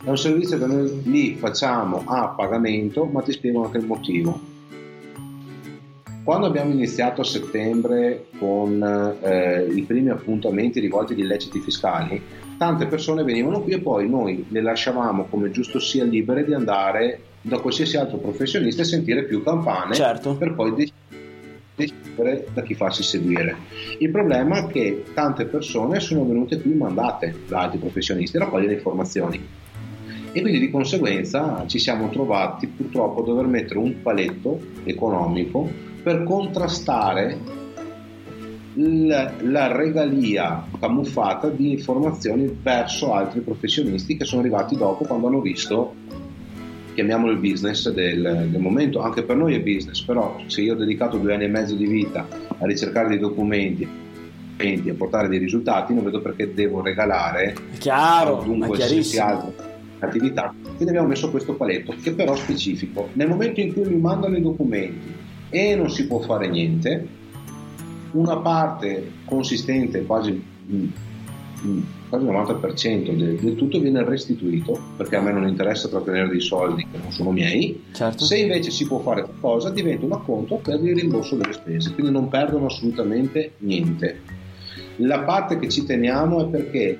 Speaker 3: È un servizio che noi lì facciamo a pagamento, ma ti spiego anche il motivo quando abbiamo iniziato a settembre con eh, i primi appuntamenti rivolti agli illeciti fiscali, tante persone venivano qui e poi noi le lasciavamo come giusto sia libere di andare da qualsiasi altro professionista e sentire più campane
Speaker 1: certo.
Speaker 3: per poi decidere da chi farsi seguire. Il problema è che tante persone sono venute qui mandate da altri professionisti a raccogliere informazioni e quindi di conseguenza ci siamo trovati purtroppo a dover mettere un paletto economico per contrastare la, regalia camuffata di informazioni verso altri professionisti che sono arrivati dopo quando hanno visto chiamiamolo il business del, del, momento, anche per noi è business, però se io ho dedicato due anni e mezzo di vita a ricercare dei documenti e a portare dei risultati, non vedo perché devo regalare
Speaker 1: chiaro,
Speaker 3: dunque qualsiasi altra attività. Quindi abbiamo messo questo paletto che però specifico. Nel momento in cui mi mandano i documenti e non si può fare niente, una parte consistente, quasi quasi il 90% del, del, tutto viene restituito perché a me non interessa trattenere dei soldi che non sono miei.
Speaker 1: Certo.
Speaker 3: Se invece si può fare qualcosa, diventa un acconto per il rimborso delle spese, quindi non perdono assolutamente niente. La parte che ci teniamo è perché,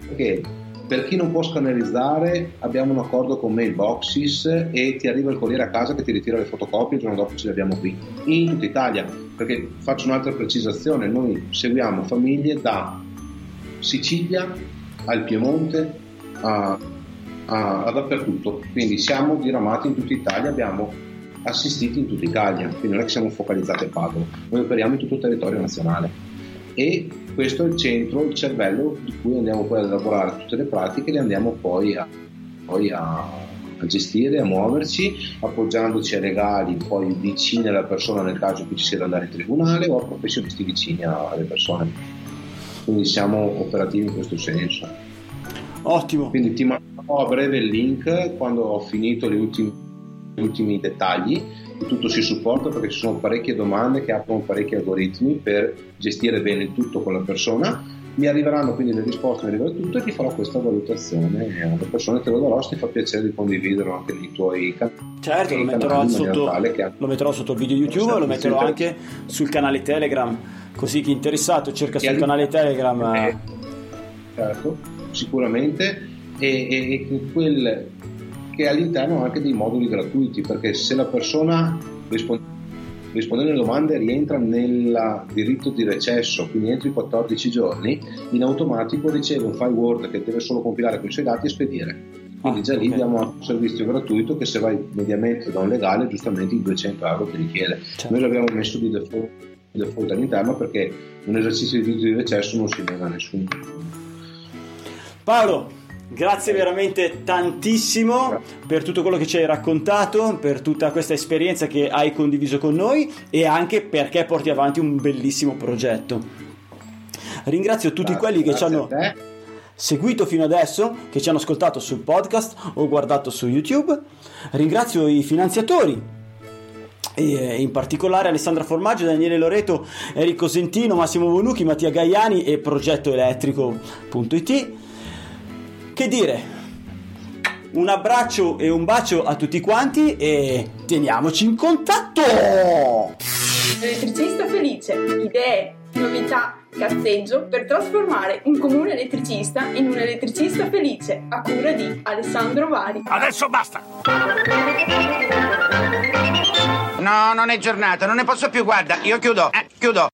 Speaker 3: perché per chi non può scannerizzare abbiamo un accordo con Mailboxes e ti arriva il corriere a casa che ti ritira le fotocopie, il giorno dopo ce le abbiamo qui, in tutta Italia, perché faccio un'altra precisazione, noi seguiamo famiglie da Sicilia al Piemonte a, a, a dappertutto, quindi siamo diramati in tutta Italia, abbiamo assistiti in tutta Italia, quindi non è che siamo focalizzati a Padova, noi operiamo in tutto il territorio nazionale. E questo è il centro, il cervello di cui andiamo poi ad elaborare tutte le pratiche le andiamo poi a, poi a, a gestire, a muoverci, appoggiandoci ai legali poi vicini alla persona nel caso in cui ci sia da andare in tribunale o a professionisti vicini alle persone quindi siamo operativi in questo senso.
Speaker 1: Ottimo.
Speaker 3: Quindi ti manderò a breve il link quando ho finito gli ultimi, gli ultimi dettagli tutto si supporta perché ci sono parecchie domande che aprono parecchi algoritmi per gestire bene il tutto con la persona. Mi arriveranno quindi le risposte, mi arriverà tutto e ti farò questa valutazione alle persone, te lo darò, se ti fa piacere di condividerlo anche nei tuoi canali.
Speaker 1: Certo, lo metterò, sotto, che... lo metterò sotto il video YouTube, lo metterò anche sul canale Telegram Così chi è interessato cerca sul canale Telegram.
Speaker 3: Eh, certo, sicuramente. E, e, e quel che all'interno anche dei moduli gratuiti, perché se la persona risponde rispondendo alle domande rientra nel diritto di recesso, quindi entro i 14 giorni, in automatico riceve un file Word che deve solo compilare con i suoi dati e spedire. Quindi ah, già lì okay. diamo un servizio gratuito che se vai mediamente da un legale, giustamente i 200 euro ti richiede. Certo. Noi l'abbiamo messo di default default all'interno perché un esercizio di diritto di recesso non si nega a nessuno.
Speaker 1: Paolo, grazie veramente tantissimo per tutto quello che ci hai raccontato, per tutta questa esperienza che hai condiviso con noi e anche perché porti avanti un bellissimo progetto. Ringrazio tutti grazie, quelli che ci hanno seguito fino adesso, che ci hanno ascoltato sul podcast o guardato su YouTube. Ringrazio i finanziatori e eh, in particolare Alessandra Formaggio, Daniele Loreto, Enrico Sentino, Massimo Bonucchi, Mattia Gaiani e progettoelettrico.it. Che dire? Un abbraccio e un bacio a tutti quanti e teniamoci in contatto!
Speaker 2: Elettricista felice, idee, novità, cazzeggio per trasformare un comune elettricista in un elettricista felice a cura di Alessandro Vari.
Speaker 4: Adesso basta! No, non è giornata, non ne posso più, guarda, io chiudo, eh, chiudo.